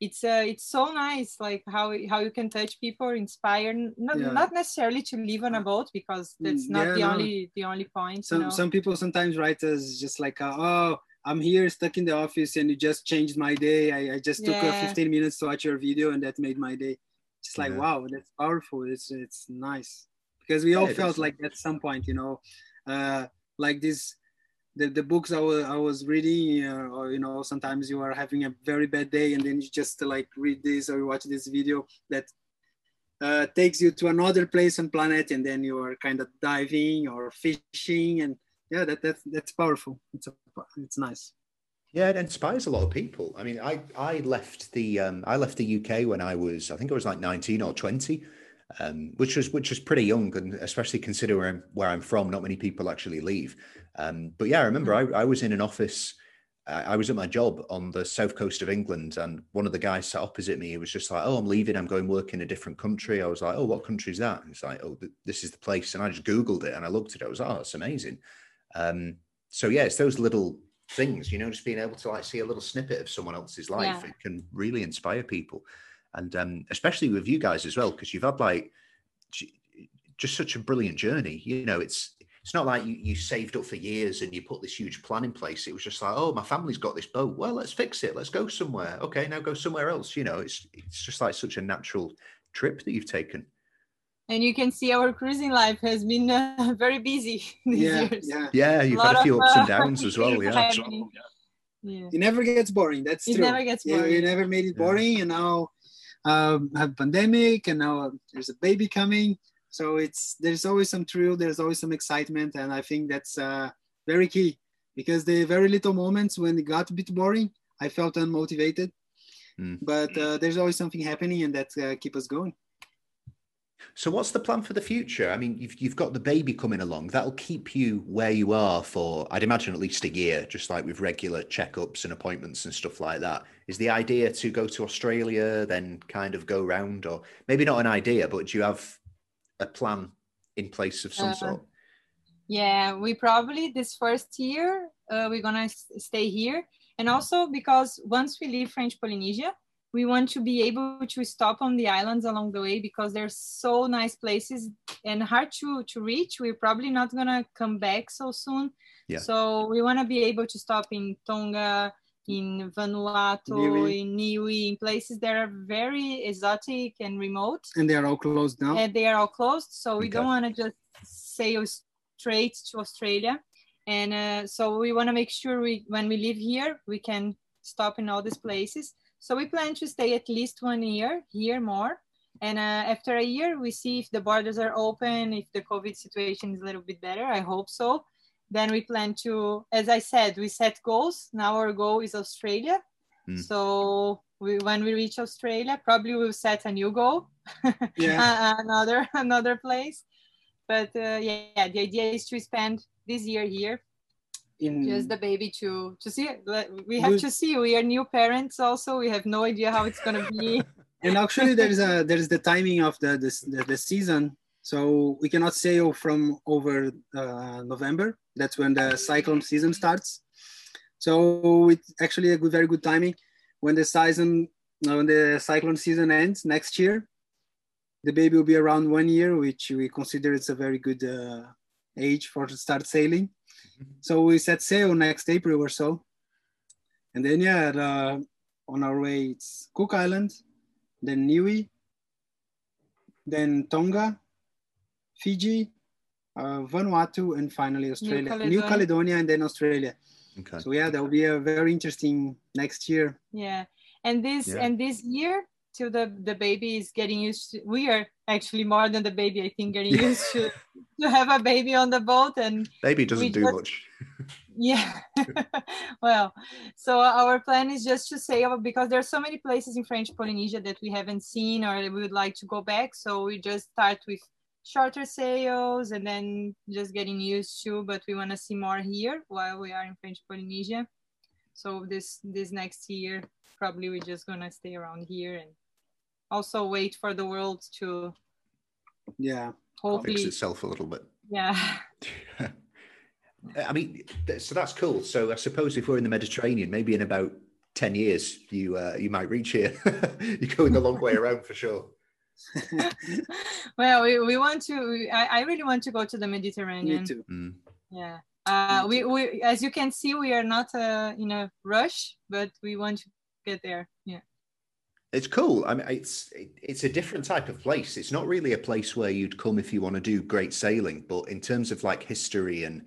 it's uh, it's so nice like how how you can touch people inspire not,
Yeah.
not necessarily to live on a boat because that's
Mm,
not
yeah,
the
no.
only the only point you
some
know?
some people sometimes write us just like uh, oh i'm here stuck in the office and you just changed my day. I, I just took uh,
Yeah.
15 minutes to watch your video and that made my day. Just like
Yeah.
wow that's powerful. It's it's nice. Because we all
Yeah,
felt like at some point you know uh like this the, the books I was, I was reading uh, or you know sometimes you are having a very bad day and then you just like read this or watch this video that uh, takes you to another place on planet and then you are kind of diving or fishing and yeah that, that's that's powerful. It's a, it's nice
Yeah, it inspires a lot of people. I mean, I I left the um, I left the UK when I was I think I was like nineteen or twenty, um, which was which was pretty young, and especially considering where I'm from, not many people actually leave. Um, but yeah, I remember I, I was in an office. I I was at my job on the south coast of England, and one of the guys sat opposite me. He was just like, "Oh, I'm leaving. I'm going work in a different country." I was like, "Oh, what country is that?" And he's like, "Oh, th- this is the place." And I just googled it and I looked at it. I was, like, "Oh, that's amazing." Um, so yeah, it's those little things, you know, just being able to like see a little snippet of someone else's life.
Yeah.
It can really inspire people, and um, especially with you guys as well, because you've had like just such a brilliant journey. You know, it's it's not like you, you saved up for years and you put this huge plan in place. It was just like, oh, my family's got this boat. Well, let's fix it. Let's go somewhere. Okay, now go somewhere else. You know, it's it's just like such a natural trip that you've taken.
And you can see our cruising life has been uh, very busy these
yeah
years
yeah
Yeah, you've
Lot
had a few
of,
ups and
uh,
downs as well. Yeah.
happening. yeah
it never gets boring that's
it
true
never gets
yeah,
you
never made it
Yeah.
boring and now um, have pandemic and now there's a baby coming so it's there's always some thrill there's always some excitement and i think that's uh, very key because the very little moments when it got a bit boring i felt unmotivated
Mm.
but uh, there's always something happening and that uh, keep us going
So what's the plan for the future? I mean, you've you've got the baby coming along. That'll keep you where you are for, I'd imagine, at least a year, just like with regular checkups and appointments and stuff like that. Is the idea to go to Australia, then kind of go round, or maybe not an idea, but do you have a plan in place of some
Uh,
sort?
Yeah, we probably this first year uh, we're gonna stay here, and also because once we leave French Polynesia, we want to be able to stop on the islands along the way because they're so nice places and hard to to reach. We're probably not gonna come back so soon,
Yeah.
so we want to be able to stop in Tonga, in Vanuatu,
Niue.
in Niue, in places that are very exotic and remote
and they are all closed now
and they are all closed. So we
Okay.
don't want to just sail straight to Australia. And uh, so we want to make sure we, when we live here, we can stop in all these places. So we plan to stay at least one year here more. And uh, after a year, we see if the borders are open, if the COVID situation is a little bit better. I hope so. Then we plan to, as I said, we set goals. Now our goal is Australia.
Mm.
So we, when we reach Australia, probably we'll set a new goal
yeah
uh, another another place but uh, yeah the idea is to spend this year here
in
just the baby to to see it. We have to see. We are new parents also. We have no idea how it's gonna be.
And actually there's a there's the timing of the the, the, the season. So we cannot sail from over uh, november. That's when the cyclone season starts. So it's actually a good very good timing. When the season uh, when the cyclone season ends next year the baby will be around one year which we consider it's a very good uh, age for to start sailing so we set sail next april or so and then yeah uh, on our way it's cook island then Niue, then Tonga, Fiji, uh, Vanuatu, and finally Australia. New Caledonia. New Caledonia, and then Australia. Okay. So yeah, that will be a very interesting next year.
Yeah, and this yeah. and this year till the the baby is getting used to. We are actually more than the baby, I think, getting used to to have a baby on the boat and
baby doesn't do just, much.
yeah, well, so our plan is just to sail oh, because there are so many places in French Polynesia that we haven't seen or we would like to go back. So we just start with shorter sails and then just getting used to but we want to see more here while we are in french polynesia so this this next year probably we're just gonna stay around here and also wait for the world to
yeah
hopefully fix itself a little bit
yeah
i mean so that's cool so i suppose if we're in the mediterranean maybe in about 10 years you uh, you might reach here you're going a long way around for sure
well, we, we want to. I, I really want to go to the Mediterranean.
Me too. Mm.
Yeah. Uh, we, we, as you can see, we are not uh, in a rush, but we want to get there.
It's cool. I mean, it's it's a different type of place. It's not really a place where you'd come if you want to do great sailing, but in terms of like history and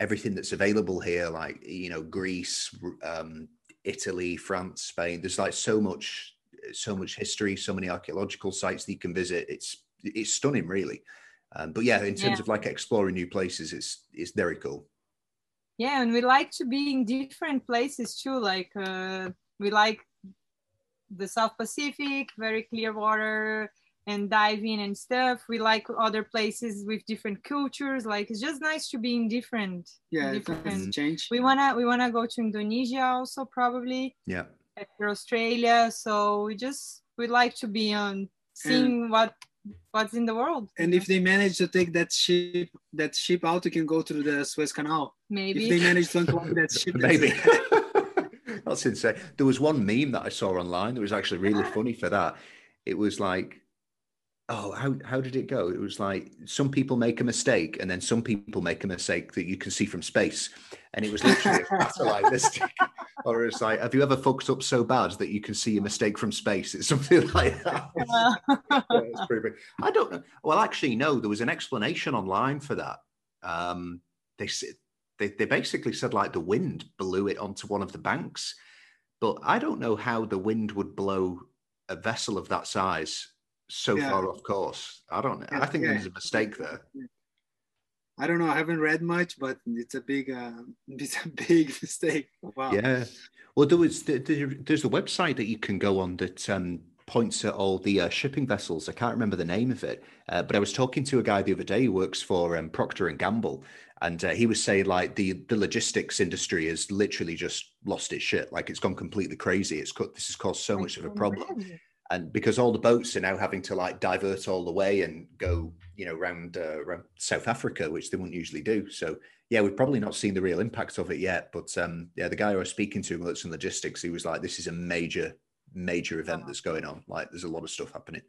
everything that's available here, like you know, Greece, um, Italy, France, Spain. There's like so much so much history, so many archaeological sites that you can visit. It's it's stunning, really. Um, but yeah, in terms yeah. of like exploring new places, it's it's very cool.
Yeah, and we like to be in different places too. Like uh, we like the South Pacific, very clear water and diving and stuff. We like other places with different cultures. Like it's just nice to be in different.
Yeah,
different.
change.
We wanna we wanna go to Indonesia also probably.
Yeah
after Australia. So we just we like to be on seeing and, what what's in the world.
And if they manage to take that ship that ship out, you can go through the Suez Canal.
Maybe
if they manage to unlock that ship.
Maybe. That's insane. There was one meme that I saw online that was actually really funny for that. It was like oh how, how did it go? It was like some people make a mistake and then some people make a mistake that you can see from space. And it was literally a like this or it's like have you ever fucked up so bad that you can see a mistake from space? It's something like that. Yeah, pretty, i don't know well actually no there was an explanation online for that. Um, they they, they basically said like the wind blew it onto one of the banks but i don't know how the wind would blow a vessel of that size so yeah. far off course. I don't. Yeah, I think yeah. there's a mistake there.
I don't know. I haven't read much, but it's a big, uh, it's a big mistake. Wow.
Yeah. Well, there was there's a website that you can go on that um, points at all the uh, shipping vessels. I can't remember the name of it, uh, but I was talking to a guy the other day who works for um, Procter and Gamble, and uh, he was saying like the the logistics industry has literally just lost its shit. Like it's gone completely crazy. It's cut. This has caused so much of a problem. and because all the boats are now having to like divert all the way and go you know around, uh, around south africa which they wouldn't usually do. So yeah we've probably not seen the real impact of it yet. But um yeah the guy i was speaking to works in logistics he was like this is a major major event that's going on. Like there's a lot of stuff happening.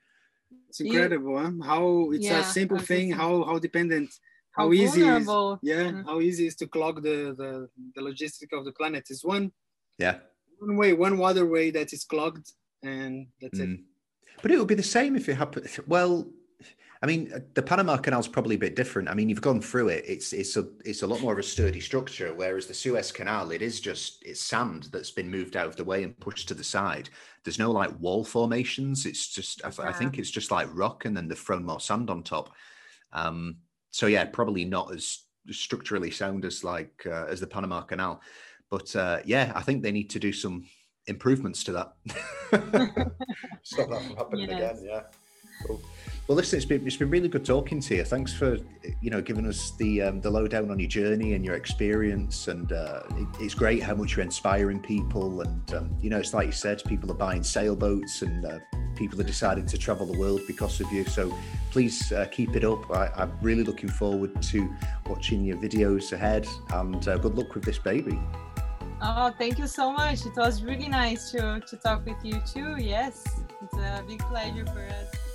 It's incredible huh? how it's yeah, a simple thing. how how dependent how, how easy is, yeah mm-hmm. how easy is to clog the, the the logistic of the planet is one
yeah
one way one waterway that is clogged and that's mm. it.
But it would be the same if it happened. Well, I mean, the Panama Canal is probably a bit different. I mean, you've gone through it; it's it's a it's a lot more of a sturdy structure. Whereas the Suez Canal, it is just it's sand that's been moved out of the way and pushed to the side. There's no like wall formations. It's just I, yeah. I think it's just like rock, and then they've thrown more sand on top. Um, so yeah, probably not as structurally sound as like uh, as the Panama Canal. But uh, yeah, I think they need to do some improvements to that. Stop that from happening yes. again. Yeah. Cool. Well, listen, it's been it's been really good talking to you. Thanks for you know giving us the um, the lowdown on your journey and your experience, and uh, it, it's great how much you're inspiring people. And um, you know, it's like you said, people are buying sailboats, and uh, people are deciding to travel the world because of you. So please uh, keep it up. I, am really looking forward to watching your videos ahead, and uh, good luck with this baby.
Oh, thank you so much. It was really nice to, to talk with you too. Yes, it's a big pleasure for us.